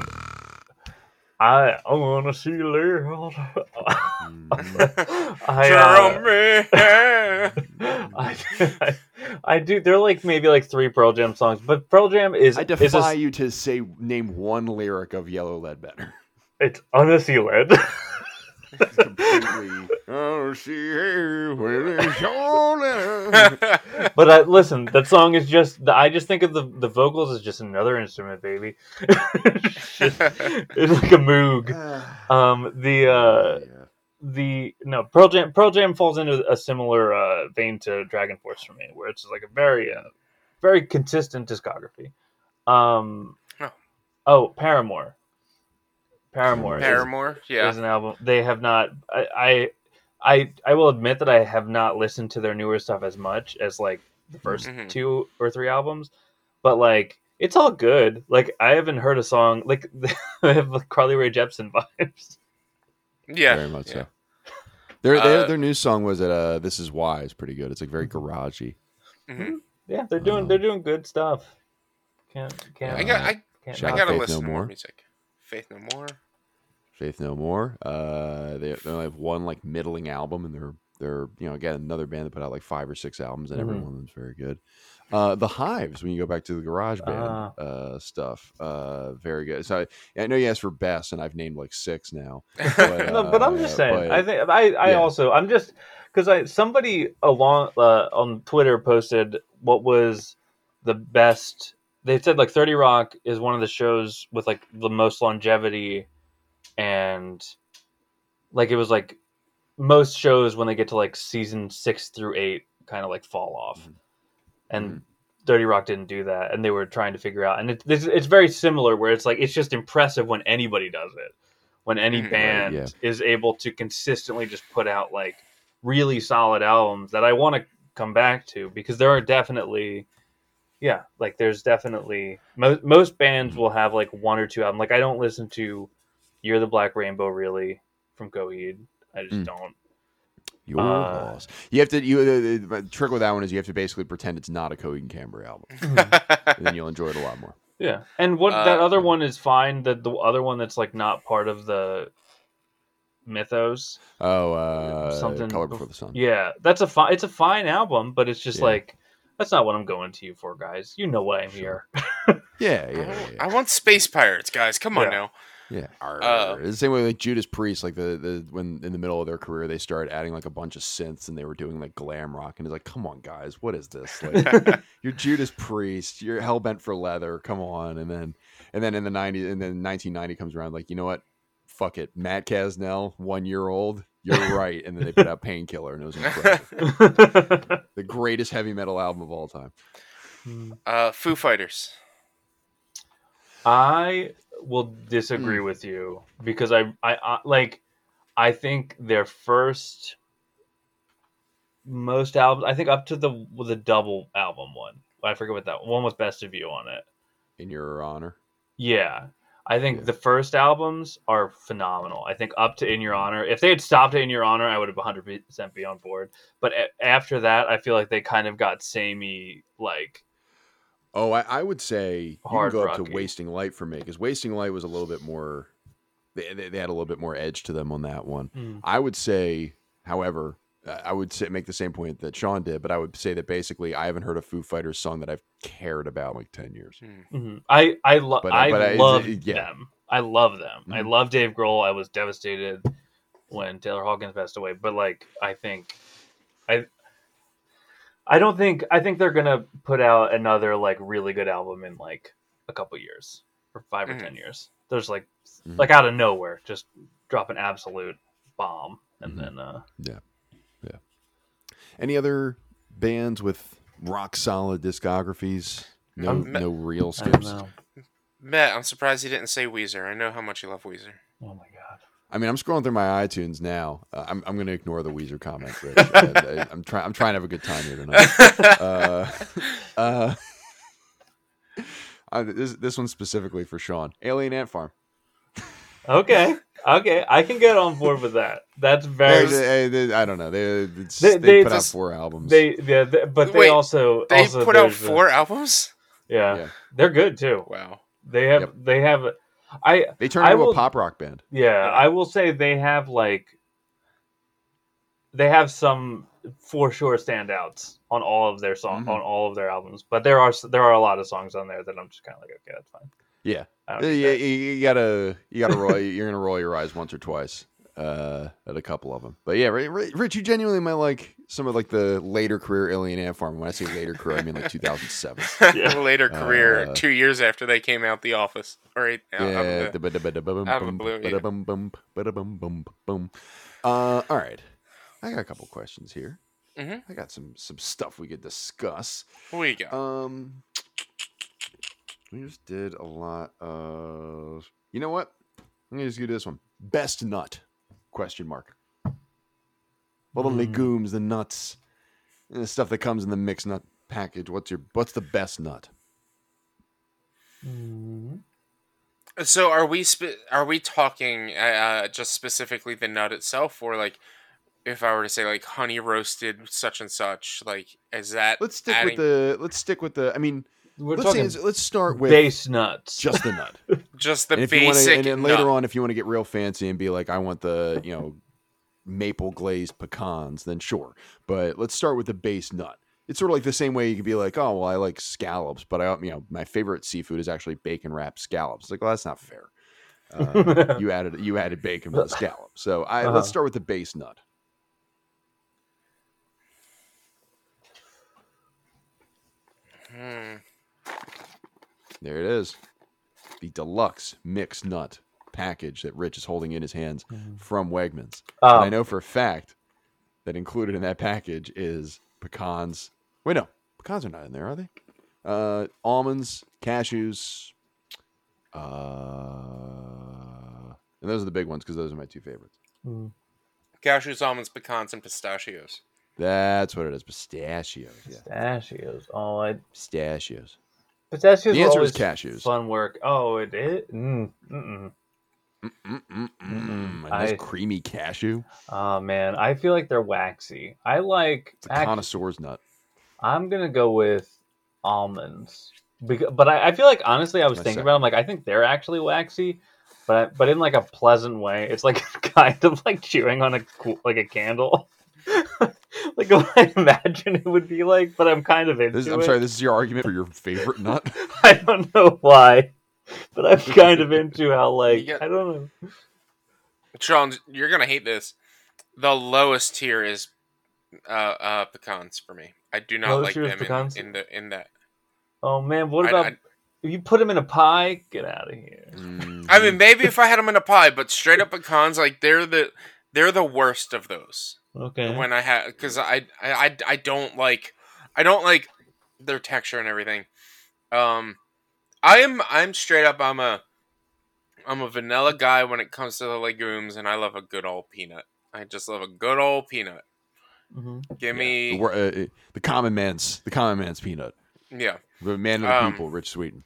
I I want to see you later. Mhm. I, uh, (laughs) I, I, I do. They're like maybe like three Pearl Jam songs, but Pearl Jam is I is a, defy you to say name one lyric of Yellow Ledbetter. it's unsealed. It's (laughs) completely. oh, with (laughs) but I, listen, that song is just. I just think of the the vocals as just another instrument, baby. (laughs) it's, just- it's like a moog. (sighs) Um, the uh, Yeah. the no Pearl Jam Pearl Jam falls into a similar uh, vein to Dragon Force for me, where it's like a very uh, very consistent discography. Um, Oh. oh, Paramore. Paramore. is- Paramore, yeah. is an album they have not. I, I I I will admit that I have not listened to their newer stuff as much as like the 1st Mhm. two or three albums, but like it's all good. Like I haven't heard a song like (laughs) they have like Carly Rae Jepsen vibes. Yeah, very much yeah. so. Their, their Uh, their new song was at uh, "This Is Why" is pretty good. It's like very garagey. Mhm. Yeah, they're doing Um, they're doing good stuff. Can't can't. I got, I, can't I gotta Faith listen No to more More. music. Faith No More. Faith No More. Uh, they, they only have one like middling album, and they're they're you know again another band that put out like five or six albums, and every Mhm. one of them's very good. Uh, the Hives, when you go back to the garage band Ah. uh, stuff, uh, very good. So I, I know you asked for best, and I've named like six now. (laughs) no, but I'm just uh, saying. but- I think I I yeah. also I'm just because I somebody along uh, on Twitter posted what was the best. They said like Thirty Rock is one of the shows with like the most longevity, and like it was like most shows when they get to like season six through eight kind of like fall off, Mhm. and. Mhm. Thirty Rock didn't do that, and they were trying to figure out. And it, it's, it's very similar, where it's like it's just impressive when anybody does it, when any. Right, band yeah. is able to consistently just put out like really solid albums that I want to come back to because there are definitely, yeah, like there's definitely most most bands will have like one or two albums. Like I don't listen to "Year of the Black Rainbow" really from Coheed. I just Mm. don't. Your Uh, loss. You have to. You uh, the trick with that one is you have to basically pretend it's not a Coheed and Cambria album, (laughs) and then you'll enjoy it a lot more. Yeah, and what Uh, that other one is fine. That the other one that's like not part of the Mythos. Oh, uh, Something Color Before the Sun. Yeah, that's a fine. It's a fine album, but it's just Yeah. like that's not what I'm going to you for, guys. You know why I'm Sure. here. (laughs) Yeah, yeah, I, yeah. want- yeah. I want space pirates, guys. Come on Yeah. now. Yeah, Uh, the same way like Judas Priest, like the the when in the middle of their career they started adding like a bunch of synths and they were doing like glam rock and it's like, come on guys, what is this? Like (laughs) you're Judas Priest, you're hell bent for leather, come on. And then and then in the '90s and then 1990 comes around, like you know what? Fuck it, Matt Casnell, one year old, you're (laughs) right. And then they put out Painkiller and it was incredible, (laughs) the greatest heavy metal album of all time. Uh, Foo Fighters. I will disagree Hmm. with you because I, I, I like I think their first most albums. I think up to the the double album one. I forget what that one was. Best of You on it. In your honor, Yeah. I think Yeah. the first albums are phenomenal. I think up to In Your Honor, if they had stopped at In Your Honor, I would have 100% be on board. But a- after that, I feel like they kind of got samey, like, Oh, I, I would say you can Hard go up to rocky. Wasting Light for me because Wasting Light was a little bit more. They, they, they had a little bit more edge to them on that one. mm, I would say, however, uh, I would say, make the same point that Sean did, but I would say that basically I haven't heard a Foo Fighters song that I've cared about in like ten years. Hmm. mhm. I I, lo- But, uh, I but I- love yeah. them. I love them. I Mhm. love Dave Grohl. I was devastated when Taylor Hawkins passed away. But like, I think, I, I don't think I think they're gonna put out another like really good album in like a couple years or 5 or Mhm. ten years. There's like Mhm. like out of nowhere, just drop an absolute bomb, and Mhm. then uh, Yeah. Yeah. Any other bands with rock solid discographies? No, Um, no real I don't skips. Matt, I'm surprised you didn't say Weezer. I know how much you love Weezer. Oh my god. I mean, I'm scrolling through my iTunes now. Uh, I'm, I'm going to ignore the Weezer comment. Rich. I, am trying. I'm trying to have a good time here tonight. (laughs) Uh, uh, (laughs) uh, this this one's specifically for Sean. Alien Ant Farm. Okay, okay, I can get on board with that. That's very. They- they- they- I don't know. They it's- They- they, they put out four albums. They, yeah, they, but they Wait, also they also put out there's the- four albums. yeah, Yeah. they're good too. Wow. They have Yep. they have. I they turned I into will- a pop rock band. yeah, I will say they have like. They have some for sure standouts on all of their song Mhm. on all of their albums, but there are there are a lot of songs on there that I'm just kind of like, okay, that's fine. Yeah, I don't need you, that. you, you gotta you gotta roll. (laughs) you're gonna roll your eyes once or twice uh, at a couple of them. But yeah, Ri- Ri- Rich, you genuinely might like some of like the later career Alien Ant Farm. When I say later career, I mean like 2007. (laughs) Yeah. Later career, Uh, two years after they came out the office. Or eight, out Yeah. the- da-ba-da-ba-da-bum, out of the blue, yeah. Uh, all right, I got a couple questions here. Mhm. I got some some stuff we could discuss. What you got? Um, we just did a lot of. You know what? I'm gonna just do this one. Best nut? Question mark. All the Hmm. legumes, the nuts, and the stuff that comes in the mixed nut package. What's your What's the best nut? Mhm. So are we spe- are we talking uh, just specifically the nut itself, or like if I were to say like honey roasted such and such, like is that Let's stick adding with the. Let's stick with the. I mean, We're let's talking it's- let's start with base nuts. just the nut. (laughs) just the and if you want to, and then nut? later on, if you want to get real fancy and be like, I want the you know maple glazed pecans, then sure. But let's start with the base nut. It's sort of like the same way you could be like, oh well, I like scallops, but I you know my favorite seafood is actually bacon wrapped scallops. It's like, well, that's not fair. Uh, (laughs) you added you added bacon to the scallop. So I Uh-huh. let's start with the base nut. There it is. The deluxe mixed nut package that Rich is holding in his hands from Wegmans. And I Um, know for a fact that included in that package is pecans. Wait, no, pecans are not in there, are they? Uh, almonds, cashews, uh, and those are the big ones because those are my two favorites. mm. Cashews, almonds, pecans, and pistachios. That's what it is. Pistachios. Yeah, pistachios. Oh, I pistachios. Pistachios. The answer is cashews. Fun work. Oh, it is. Mm, mm-mm. Mm-mm-mm. Mm-mm. Nice creamy cashew. Oh man, I feel like they're waxy. I like. It's a connoisseur's nut. I'm gonna go with almonds, because, but I, I feel like honestly, I was my thinking second. about. them like, I think they're actually waxy, but but in like a pleasant way. It's like (laughs) kind of like chewing on a like a candle. Like what (laughs) I imagine it would be like, but I'm kind of into This, I'm it. sorry. This is your argument for your favorite nut. (laughs) I don't know why, but I'm (laughs) kind of into how like You get- I don't know. Sean, you're gonna hate this. The lowest tier is uh, uh, pecans for me. I do not Lowest like them pecans? in, in the in that. Oh man, what about I- if you put them in a pie? Get out of here. Mm, I mean, maybe if I had them in a pie, but straight up pecans, like they're the they're the worst of those. Okay. When I had, because I, I I I don't like I don't like their texture and everything. Um, I am I'm straight up I'm a I'm a vanilla guy when it comes to the legumes, and I love a good old peanut. I just love a good old peanut. hmm Give the, me wor- uh, uh, the common man's the common man's peanut. yeah. The man of the Um, people, Rich Sweeten.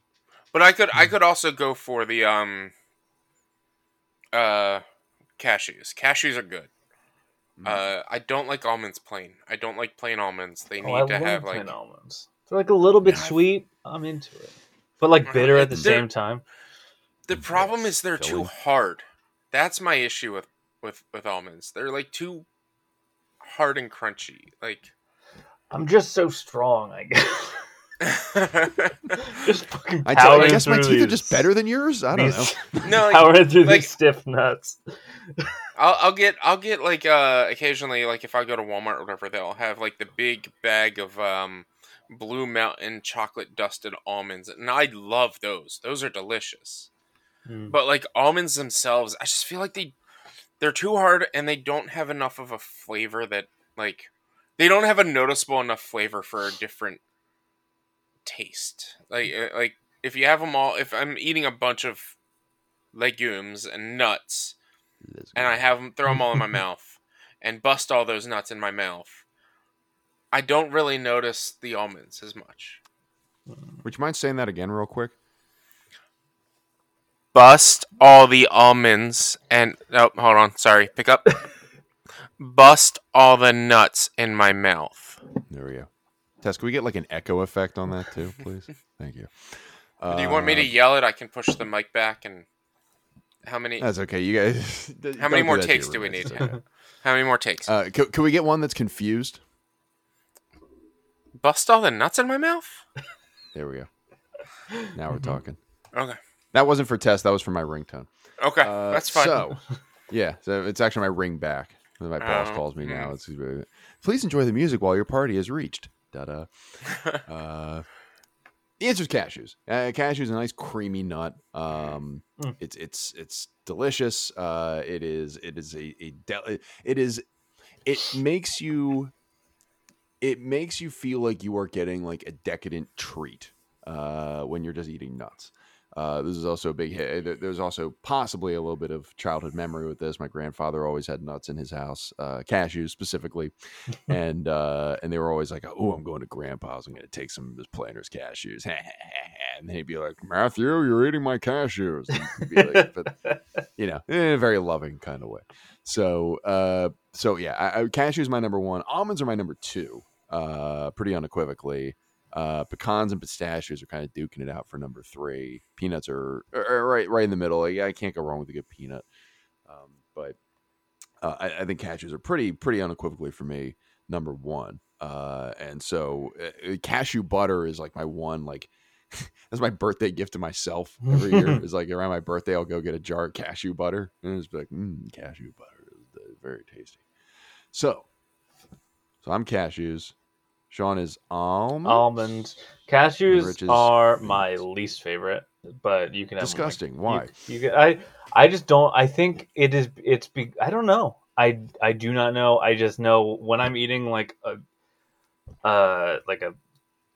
But I could I could also go for the um uh cashews. Cashews are good. Mm. Uh I don't like almonds plain. I don't like plain almonds. They Oh, need I to love have plain like almonds. They're like a little bit Yeah, I've- sweet. I'm into it, but like bitter at the They're- same time. the problem is they're too hard. That's my issue with with with almonds. They're like too hard and crunchy. Like I'm just so strong. I guess. (laughs) (laughs) just fucking I, tell, I guess my through teeth are just better than yours. I don't know. (laughs) (laughs) these- no, like, powering through like- these stiff nuts. I'll, I'll get I'll get like uh occasionally like if I go to Walmart or whatever they'll have like the big bag of um Blue Mountain chocolate dusted almonds and I love those. Those are delicious. Mm. But like almonds themselves, I just feel like they they're too hard and they don't have enough of a flavor that like they don't have a noticeable enough flavor for a different taste. Like uh, like if you have them all if I'm eating a bunch of legumes and nuts and I have them throw them all in my (laughs) mouth and bust all those nuts in my mouth, I don't really notice the almonds as much. Would you mind saying that again, real quick? Bust all the almonds and oh, hold on, sorry, pick up. (laughs) Bust all the nuts in my mouth. There we go. Tess, can we get like an echo effect on that too, please? Thank you. (laughs) Do you want me to Uh, yell it? I can push the mic back and how many That's okay. You guys. (laughs) how many more takes do we need? (laughs) How many more takes? Uh, can, can we get one that's confused? Bust all the nuts in my mouth? There we go. Now we're Mhm. talking. Okay. That wasn't for Tess. That was for my ringtone. Okay. Uh, that's fine. So, yeah, so it's actually my ring back. My boss Oh, calls me now. hmm. It's please enjoy the music while your party is reached. Da da. (laughs) Uh, the answer is cashews. Uh, cashews is a nice creamy nut. Um, Mm. It's it's it's delicious. Uh, it is it is a, a del- it is it makes you it makes you feel like you are getting like a decadent treat uh, when you're just eating nuts. Uh, this is also a big hit. There's also possibly a little bit of childhood memory with this. My grandfather always had nuts in his house, uh, cashews specifically, (laughs) and uh, and they were always like, "Oh, I'm going to Grandpa's. I'm going to take some of his planters cashews," (laughs) and he'd be like, "Matthew, you're eating my cashews." Be like, but (laughs) you know, in a very loving kind of way. So, uh, so yeah, I, I, cashews my number one. Almonds are my number two, uh, pretty unequivocally. Uh, pecans and pistachios are kind of duking it out for number three. Peanuts are, are right, right in the middle. Like, I can't go wrong with a good peanut. Um, but uh, I, I think cashews are pretty, pretty unequivocally for me number one. Uh, and so uh, cashew butter is like my one, like (laughs) that's my birthday gift to myself every year. (laughs) Is like around my birthday, I'll go get a jar of cashew butter and it's like, mm, cashew butter is uh, very tasty. So, so I'm cashews. Sean is almond. Almonds, cashews Rich is are my least favorite, but you can have 'em, like, Disgusting. you- Why? You, can- I I just don't. I think it is. It's. Be, I don't know. I I do not know. I just know when I'm eating like a uh like a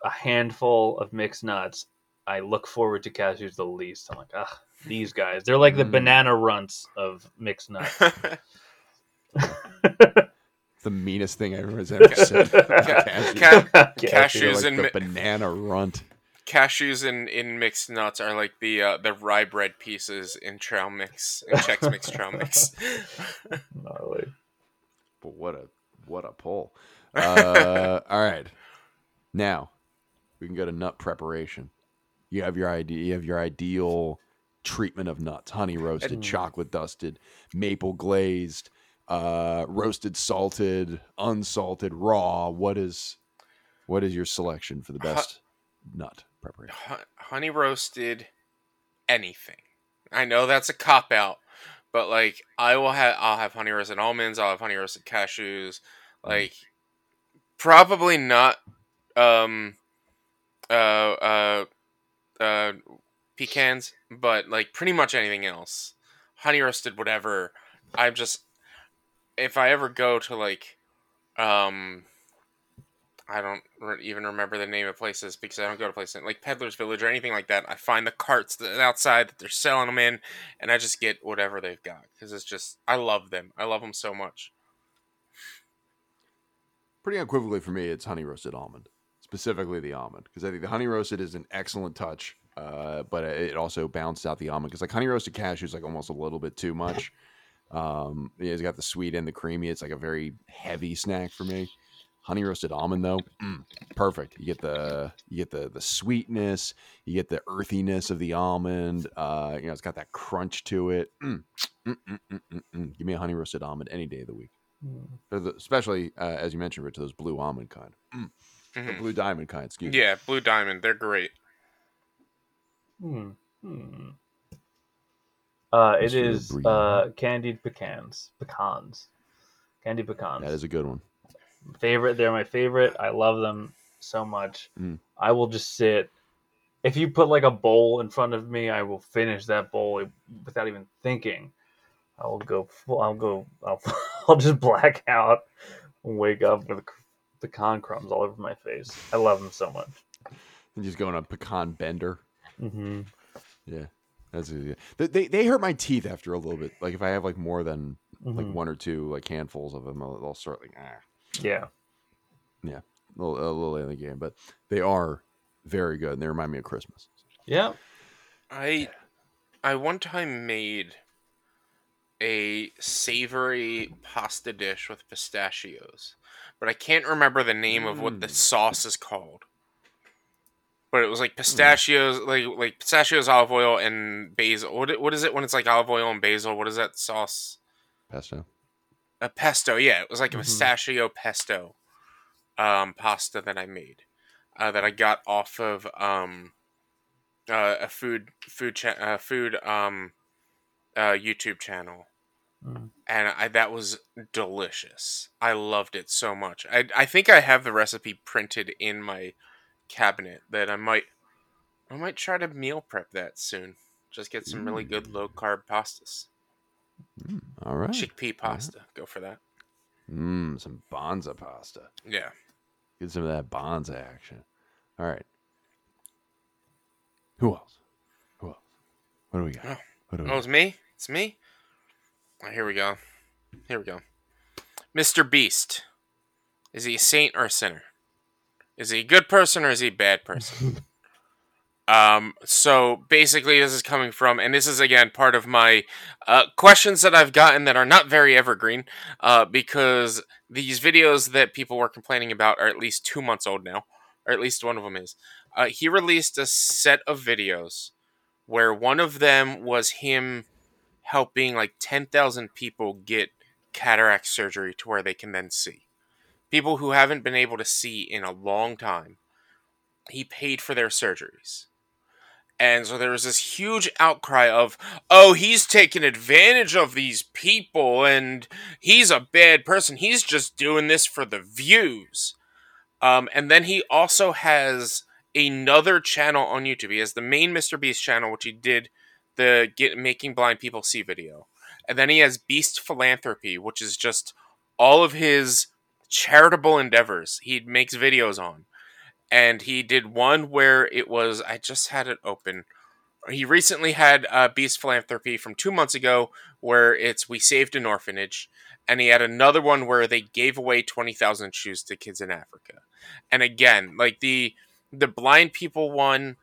a handful of mixed nuts, I look forward to cashews the least. I'm like, ah, these guys. They're like the Mm. banana runts of mixed nuts. (laughs) (laughs) the meanest thing everyone's ever said. (laughs) Cashews. Ca- They're cashews like and the mi- banana runt. cashews in, in mixed nuts are like the uh, the rye bread pieces in trail mix in Chex Mix trail mix. (laughs) Gnarly. But what a what a pull. (laughs) Uh, all right. Now we can go to nut preparation. You have your idea. You have your ideal treatment of nuts: honey roasted, Mm. chocolate dusted, maple glazed, uh, roasted, salted, unsalted, raw. What is what is your selection for the best nut preparation? Honey roasted anything. I know that's a cop out, but like I will have I'll have honey roasted almonds, I'll have honey roasted cashews, like probably not um uh uh uh pecans, but like pretty much anything else. Honey roasted whatever. I'm just if I ever go to like um I don't re- even remember the name of places because I don't go to places like Peddler's Village or anything like that. I find the carts that outside that they're selling them in, and I just get whatever they've got because it's just I love them. I love them so much. Pretty unequivocally for me, it's honey roasted almond, specifically the almond, because I think the honey roasted is an excellent touch, uh, but it also balanced out the almond because like honey roasted cashew is like almost a little bit too much. Um, it's got the sweet and the creamy. It's like a very heavy snack for me. Honey roasted almond though, mm, perfect. You get the you get the the sweetness, you get the earthiness of the almond. Uh, you know, it's got that crunch to it. Mm, mm, mm, mm, mm, mm. Give me a honey roasted almond any day of the week. Mm. The, especially uh, as you mentioned, Rich, those blue almond kind, mm. or Mhm. blue diamond kind. Excuse me. Yeah, Blue Diamond, they're great. Hmm. Uh, it is uh, candied pecans. Pecans. Candied pecans. That is a good one. favorite. They're my favorite. I love them so much. Mm. I will just sit. If you put like a bowl in front of me, I will finish that bowl without even thinking. I will go. Full, I'll go. I'll, (laughs) I'll just black out and wake up with the pecan crumbs all over my face. I love them so much. And just going on a pecan bender. hmm Yeah, that's a, they, they they hurt my teeth after a little bit. Like if I have like more than like Mhm. one or two like handfuls of them, I'll, I'll start like ah, Yeah. Yeah, a little, a little in the game. But they are very good, and they remind me of Christmas. Yeah. I I one time made a savory pasta dish with pistachios, but I can't remember the name of what the Mm. sauce is called. But it was like pistachios, like like pistachios, olive oil, and basil. What what is it when it's like olive oil and basil? What is that sauce? Pesto. A pesto, yeah. It was like a Mhm. pistachio pesto um, pasta that I made uh, that I got off of um, uh, a food food cha- uh, food um, uh, YouTube channel, Mm. and I, that was delicious. I loved it so much. I I think I have the recipe printed in my cabinet that I might I might try to meal prep that soon. Just get some really good mm. low carb pastas. Mm, all right. Chickpea pasta. Go for that. Mmm, some Banza pasta. Yeah. Get some of that Banza action. All right. Who else? Who else? What do we got? Oh. What do we Oh, got? it's me? It's me? Oh, here we go. Here we go. Mr. Beast. Is he a saint or a sinner? Is he a good person or is he a bad person? (laughs) um, so basically, this is coming from, and this is again part of my uh, questions that I've gotten that are not very evergreen, uh, because these videos that people were complaining about are at least two months old now, or at least one of them is. Uh, he released a set of videos where one of them was him helping like 10,000 people get cataract surgery to where they can then see. People who haven't been able to see in a long time. He paid for their surgeries. And so there was this huge outcry of, oh, he's taking advantage of these people and he's a bad person. He's just doing this for the views. Um, and then he also has another channel on YouTube. He has the main Mr. Beast channel, which he did the get making blind people see video. And then he has Beast Philanthropy, which is just all of his charitable endeavors he makes videos on. And he did one where it was I just had it open. He recently had uh, Beast Philanthropy from two months ago, where it's we saved an orphanage, and he had another one where they gave away twenty thousand shoes to kids in Africa. And again, like the the blind people one,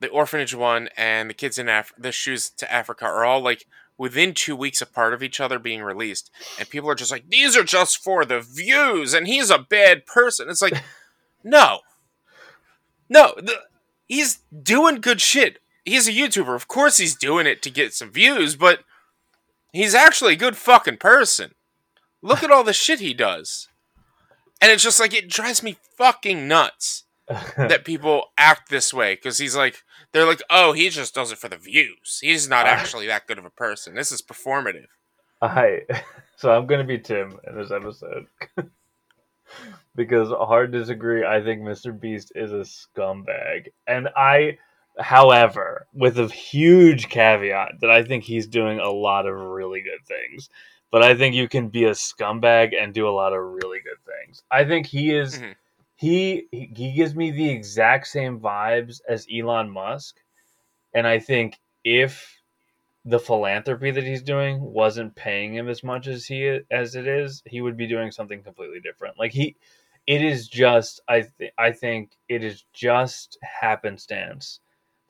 the orphanage one, and the kids in Af- the shoes to Africa are all like within two weeks apart of each other being released, and people are just like, these are just for the views, and he's a bad person. It's like, (laughs) no, no, the, he's doing good shit he's a YouTuber. Of course, he's doing it to get some views, but he's actually a good fucking person. Look at all the shit he does. And it's just like, it drives me fucking nuts that (laughs) people act this way because he's like, they're like, oh, he just does it for the views. He's not actually that good of a person. This is performative. Hi. (laughs) So I'm gonna be Tim in this episode. (laughs) because hard disagree, I think Mr. Beast is a scumbag. And I however, with a huge caveat that I think he's doing a lot of really good things. But I think you can be a scumbag and do a lot of really good things. I think he is Mhm. He he gives me the exact same vibes as Elon Musk. And I think if the philanthropy that he's doing wasn't paying him as much as he as it is, he would be doing something completely different. Like he, it is just I th- I think it is just happenstance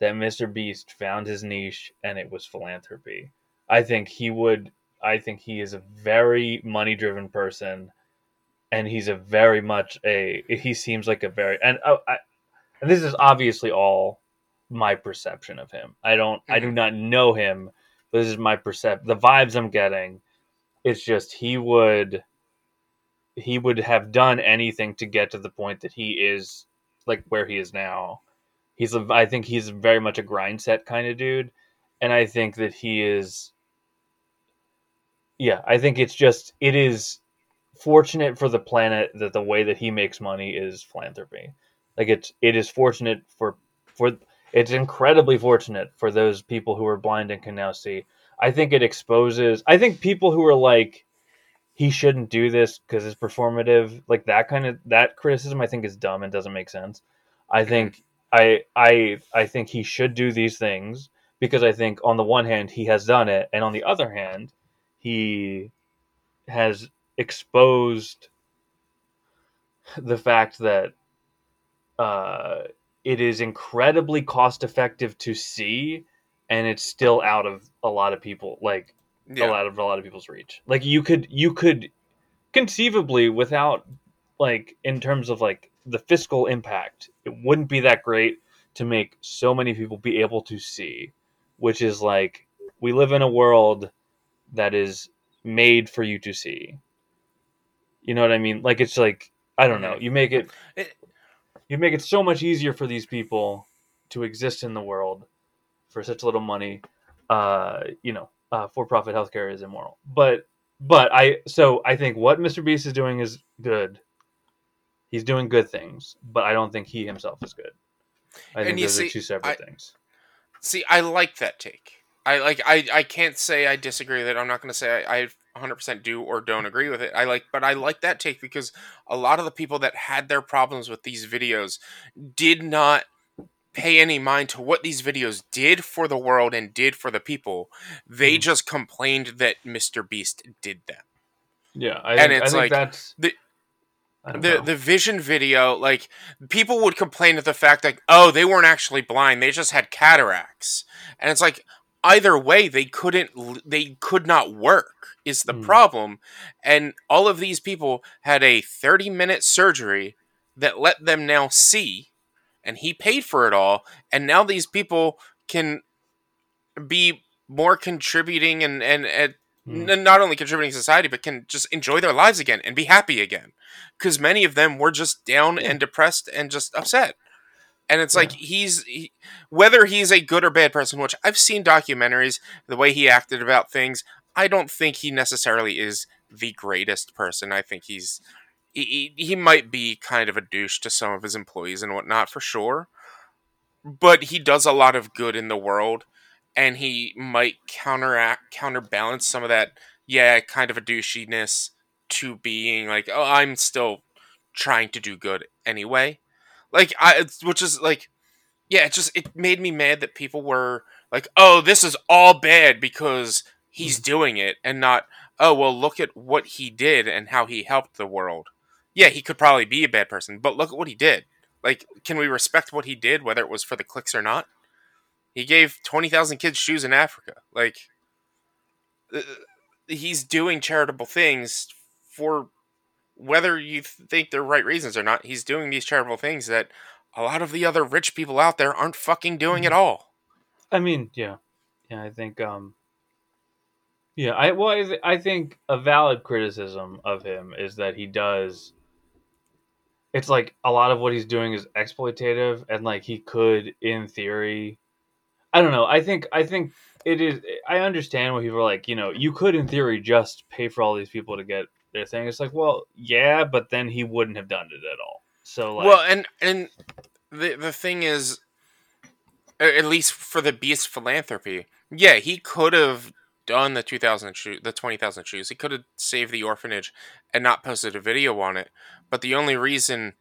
that Mr. Beast found his niche and it was philanthropy. I think he would. I think he is a very money driven person, and he's a very much a. He seems like a very and oh, I, and this is obviously all my perception of him. I don't. I do mm-hmm. not know him. But this is my percept. The vibes I'm getting. It's just he would. He would have done anything to get to the point that he is like where he is now. He's. A, I think he's very much a grind set kind of dude, and I think that he is. Yeah, I think it's just it is fortunate for the planet that the way that he makes money is philanthropy. Like it's it is fortunate for for it's incredibly fortunate for those people who are blind and can now see. I think it exposes. I think people who are like, he shouldn't do this because it's performative, like that kind of that criticism, I think is dumb and doesn't make sense. I think I I I think he should do these things because I think on the one hand he has done it, and on the other hand, he has exposed the fact that uh, it is incredibly cost effective to see, and it's still out of a lot of people, like Yeah. a lot of a lot of people's reach. Like you could you could conceivably without like in terms of like the fiscal impact, it wouldn't be that great to make so many people be able to see, which is like we live in a world that is made for you to see. You know what I mean? Like it's like I don't know. You make it you make it so much easier for these people to exist in the world for such little money. Uh, you know, uh, for-profit healthcare is immoral. But but I so I think what Mr. Beast is doing is good. He's doing good things, but I don't think he himself is good. I And think those see, are two separate I- things. See, I like that take. I like. I. I can't say I disagree with it. I'm not going to say I, I 100% do or don't agree with it. I like, but I like that take because a lot of the people that had their problems with these videos did not pay any mind to what these videos did for the world and did for the people. They Mhm. just complained that Mr. Beast did them. Yeah, I and think, it's I think like that's the- the know. the vision video like people would complain at the fact that oh they weren't actually blind they just had cataracts and it's like either way they couldn't they could not work is the Mm. problem and all of these people had a 30 minute surgery that let them now see and he paid for it all and now these people can be more contributing and and, and Mm. n- not only contributing to society but can just enjoy their lives again and be happy again because many of them were just down and depressed and just upset and it's Yeah. like he's he, whether he's a good or bad person which i've seen documentaries the way he acted about things i don't think he necessarily is the greatest person. I think he's he, he might be kind of a douche to some of his employees and whatnot for sure. But he does a lot of good in the world and he might counteract counterbalance some of that yeah kind of a douchiness to being like oh i'm still trying to do good anyway like i it's- which is like yeah it just it made me mad that people were like oh this is all bad because he's doing it and not oh well look at what he did and how he helped the world. Yeah he could probably be a bad person but look at what he did. Like can we respect what he did whether it was for the clicks or not? He gave 20,000 kids shoes in Africa. Like, uh, he's doing charitable things for whether you think they're right reasons or not. He's doing these charitable things that a lot of the other rich people out there aren't fucking doing at all. I mean, yeah, yeah. I think, um, yeah. I well, I, th- I think a valid criticism of him is that he does. It's like a lot of what he's doing is exploitative, and like he could, in theory, I don't know. I think I think it is. I understand when people are like, you know, you could, in theory, just pay for all these people to get their thing. It's like, well, yeah, but then he wouldn't have done it at all. So, like, well, and and the the thing is, at least for the Beast philanthropy, yeah, he could have done the two thousand shoe, the twenty thousand shoes. He could have saved the orphanage and not posted a video on it. But the only reason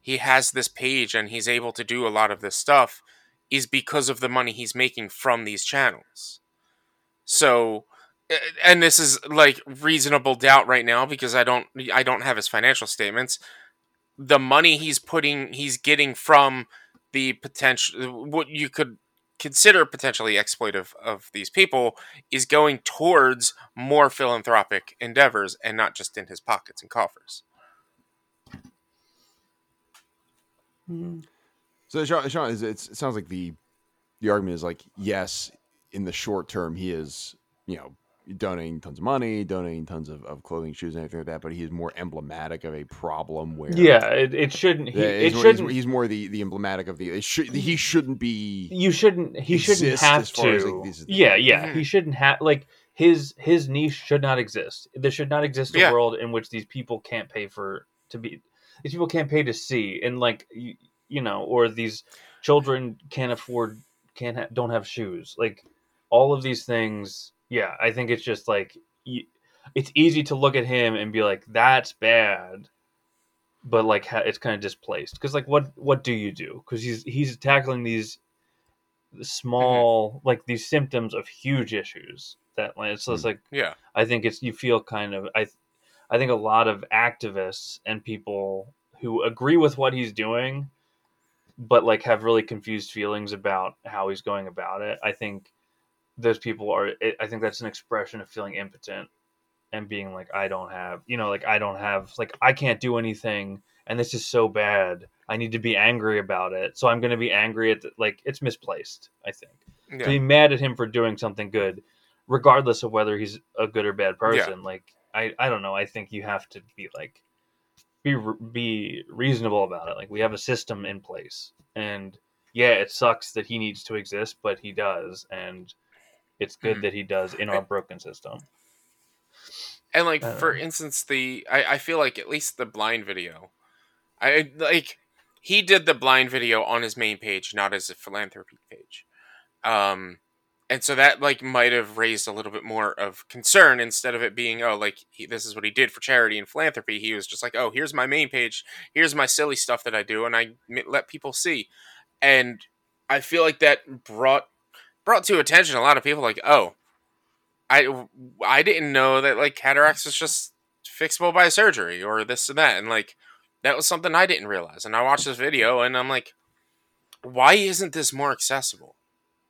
he has this page and he's able to do a lot of this stuff is because of the money he's making from these channels. So and this is like reasonable doubt right now because I don't I don't have his financial statements. The money he's putting he's getting from the potential what you could consider potentially exploitive of these people is going towards more philanthropic endeavors and not just in his pockets and coffers. Hmm. So, Sean, Sean it sounds like the the argument is like, yes, in the short term, he is, you know, donating tons of money, donating tons of, of clothing, shoes, and anything like that. But he is more emblematic of a problem where, yeah, it, it shouldn't. He, it he's, more, shouldn't. he's more the the emblematic of the. It should, he shouldn't be. you shouldn't he shouldn't have as far as, to like, these- yeah yeah he mm-hmm. shouldn't have like his his niche should not exist there should not exist a Yeah. world in which these people can't pay for to be these people can't pay to see and like you, you know or these children can't afford can't ha- don't have shoes like all of these things yeah i think it's just like it's easy to look at him and be like that's bad but like it's kind of displaced because like what what do you do because he's he's tackling these small mm-hmm. like these symptoms of huge issues that it's mm, like Yeah. i think it's you feel kind of i i think a lot of activists and people who agree with what he's doing but like have really confused feelings about how he's going about it i think those people are i think that's an expression of feeling impotent and being like i don't have you know like i don't have like i can't do anything and this is so bad. I need to be angry about it. So i'm going to be angry at the, like it's misplaced i think. To be mad at him for doing something good regardless of whether he's a good or bad person like i i don't know. I think you have to be like be be reasonable about it. Like we have a system in place and yeah it sucks that he needs to exist but he does and it's good Mhm. that he does in our broken system. And like I for instance, the I, I feel like at least the blind video, I like he did the blind video on his main page, not as a philanthropy page, um, and so that like might have raised a little bit more of concern instead of it being oh like he, this is what he did for charity and philanthropy. He was just like oh here's my main page, here's my silly stuff that I do, and I let people see, and I feel like that brought brought to attention a lot of people like oh I I didn't know that like cataracts is just fixable by surgery or this and that, and like that was something I didn't realize. And I watched this video and I'm like, why isn't this more accessible?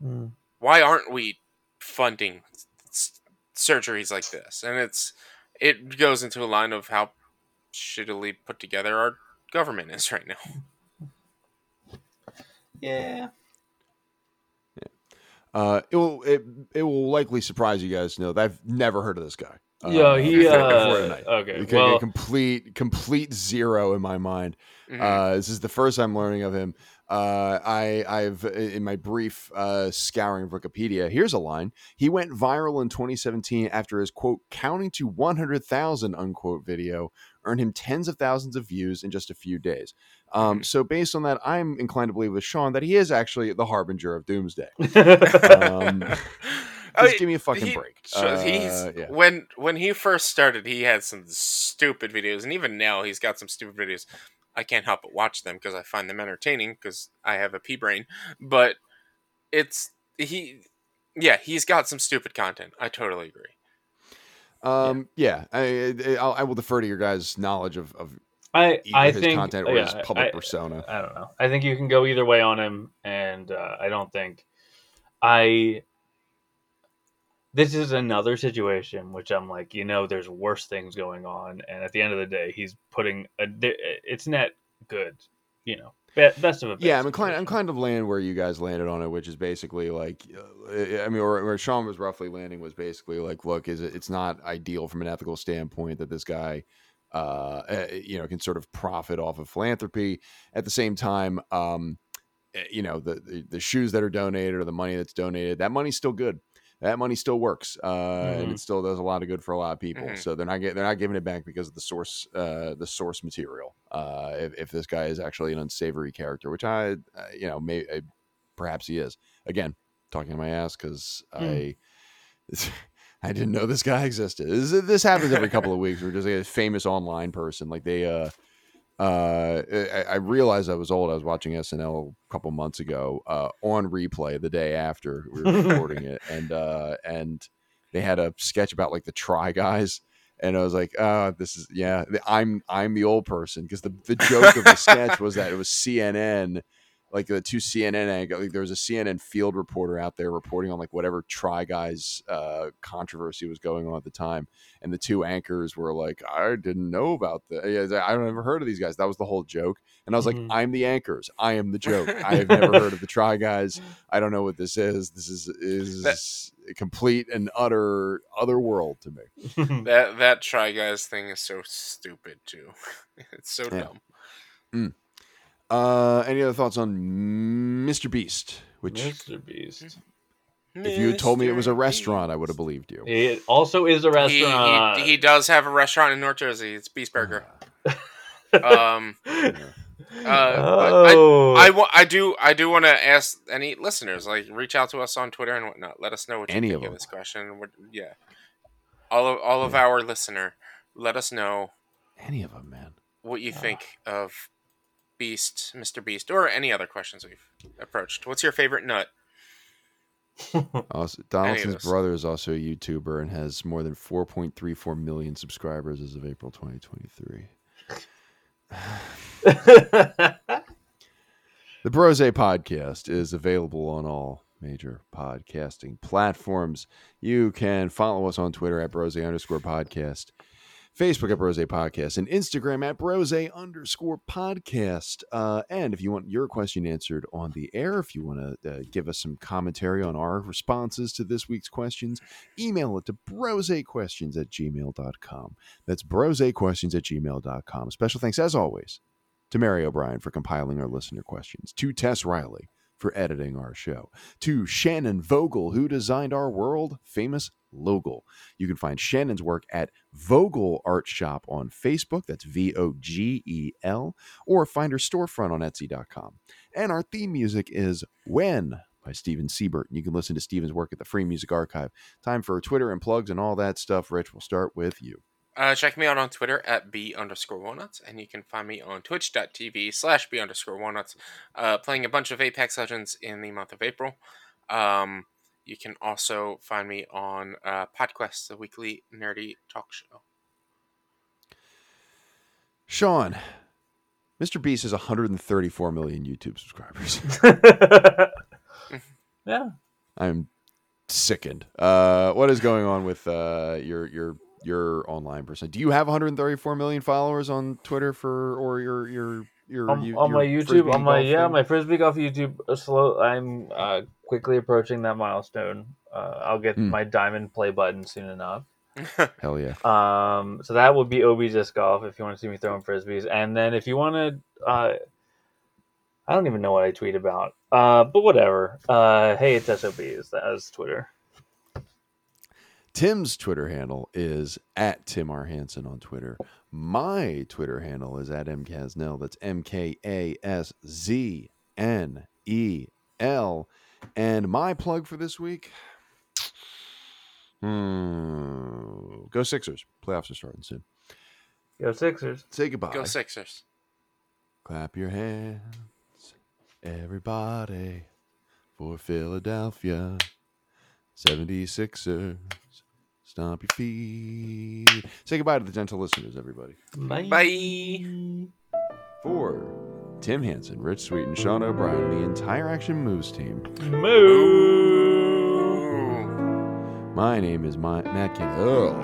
Mm. Why aren't we funding s- surgeries like this? And it's it goes into a line of how shittily put together our government is right now. yeah Uh, it will it, it will likely surprise you guys to know that I've never heard of this guy. Uh, yeah he before- uh, okay It well complete complete zero in my mind. Mhm. Uh, this is the first I'm learning of him. Uh, I, I've in my brief uh, scouring of Wikipedia. Here's a line: He went viral in 2017 after his quote "counting to 100,000" unquote video earned him tens of thousands of views in just a few days. Um, so based on that, I'm inclined to believe with Sean that he is actually the harbinger of doomsday. (laughs) Um, Oh, just give me a fucking he- break. so he's Uh, yeah. when when he first started, he had some stupid videos, and even now he's got some stupid videos. I can't help but watch them because I find them entertaining because I have a pea brain. But it's he, yeah, he's got some stupid content. I totally agree. Um, yeah, I, I, I'll- I will defer to your guys' knowledge of, of i i his think content or yeah, his public I- persona. I don't know. I think you can go either way on him, and uh, I don't think I. This is another situation which I'm like, you know, there's worse things going on, and at the end of the day, he's putting a. It's not good, you know. Best of a Yeah, I'm inclined. I'm inclined to land where you guys landed on it, which is basically like, uh, I mean, or where Sean was roughly landing was basically like, look, is it, it's not ideal from an ethical standpoint that this guy, uh, uh, you know, can sort of profit off of philanthropy. At the same time, um, eh, you know, the, the the shoes that are donated or the money that's donated, that money's still good. That money still works, uh, and Mhm. it still does a lot of good for a lot of people. Mhm. So they're not get, they're not giving it back because of the source, uh, the source material. Uh, if, if this guy is actually an unsavory character, which I, uh, you know, may perhaps he is. Again, talking to my ass because I, (laughs) I didn't know this guy existed. This, this happens every couple of weeks. We're just like a famous online person. Like they, uh, uh, I, I realized I was old. I was watching SNL a couple months ago uh, on replay the day after we were recording it, (laughs) and uh, and they had a sketch about like the Try Guys, and I was like, uh, this is yeah, I'm I'm the old person because the the joke of the sketch was that it was CNN. Like the two CNN anchor, like there was a CNN field reporter out there reporting on like whatever Try Guys uh, controversy was going on at the time, and the two anchors were like, "I didn't know about that. I don't ever heard of these guys." That was the whole joke, and I was Mhm. like, "I'm the anchors. I am the joke. I have never (laughs) heard of the Try Guys. I don't know what this is. This is is a complete and utter other world to me." (laughs) That that try guys thing is so stupid too. (laughs) it's so Yeah. dumb. Uh, any other thoughts on Mr. Beast? Which, Mr. Beast. if you had told me it was a restaurant, I would have believed you. It also is a restaurant. he, he does have a restaurant in North Jersey. It's Beast Burger. (laughs) Uh, Um, Uh, oh, I, wa- I do I do want to ask any listeners like reach out to us on Twitter and whatnot. Let us know what you Any think of of, them. this question. What- yeah, all of all of our listener, let us know any of them, man. what you Ah. think of Beast, Mr. Beast, or any other questions we've approached. What's your favorite nut? (laughs) Also, Donaldson's brother is also a YouTuber and has more than 4.34 million subscribers as of April 2023. (sighs) The Brose podcast is available on all major podcasting platforms. You can follow us on Twitter at Brose underscore podcast, Facebook at Brose podcast, and Instagram at Brose underscore podcast. Uh, and if you want your question answered on the air, if you want to uh, give us some commentary on our responses to this week's questions, email it to brosequestions at gmail.com. That's brosequestions at gmail.com. Special thanks, as always, to Mary O'Brien for compiling our listener questions, to Tess Riley for editing our show, to Shannon Vogel, who designed our world famous logo. You can find Shannon's work at Vogel Art Shop on Facebook. That's V O G E L, or find her storefront on Etsy.com. And our theme music is When by Steven Siebert. You can listen to Steven's work at the Free Music Archive. Time for Twitter and plugs and all that stuff. Rich, we'll start with you. Uh, check me out on Twitter at b underscore walnuts, and you can find me on twitch.tv slash b underscore walnuts, uh, playing a bunch of Apex Legends in the month of April. Um, you can also find me on uh, PodQuest, the weekly nerdy talk show. Sean, Mr. Beast has 134 million YouTube subscribers. (laughs) (laughs) yeah. I'm sickened. Uh, what is going on with uh, your your your online person? Do you have 134 million followers on Twitter for or your your your on, you- on my YouTube, on my yeah, thing? my frisbee golf YouTube. uh, Slow. I'm uh, quickly approaching that milestone. Uh, I'll get Hmm. my diamond play button soon enough. (laughs) hell yeah. Um, so that would be OB Disc Golf if you want to see me throwing frisbees, and then if you want to, uh, I don't even know what I tweet about, uh, but whatever. Uh, hey, it's SOB is that is Twitter. Tim's Twitter handle is at Tim R. Hansen on Twitter. My Twitter handle is at mkasnell. That's M K A S Z N E L. And my plug for this week. Hmm. Go Sixers. Playoffs are starting soon. Go Sixers. Say goodbye. Go Sixers. Clap your hands, everybody, for Philadelphia 76ers. Stomp your feet. Say goodbye to the gentle listeners, everybody. Bye. Bye. For Tim Hansen, Rich Sweet, and Sean O'Brien, and the entire Action Moves team, Moo. my name is my, Matt Cas- oh,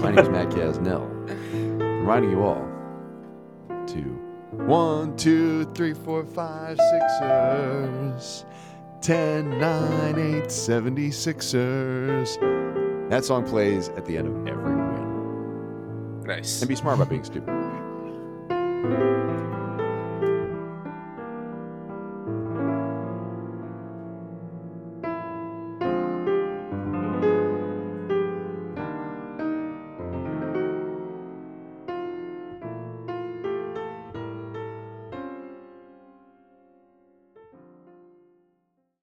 My name is Matt Casnell, reminding you all to One, two, three, four, five, Sixers. 10, 9, 8, 76ers. That song plays at the end of every win. Nice. And be smart about being stupid.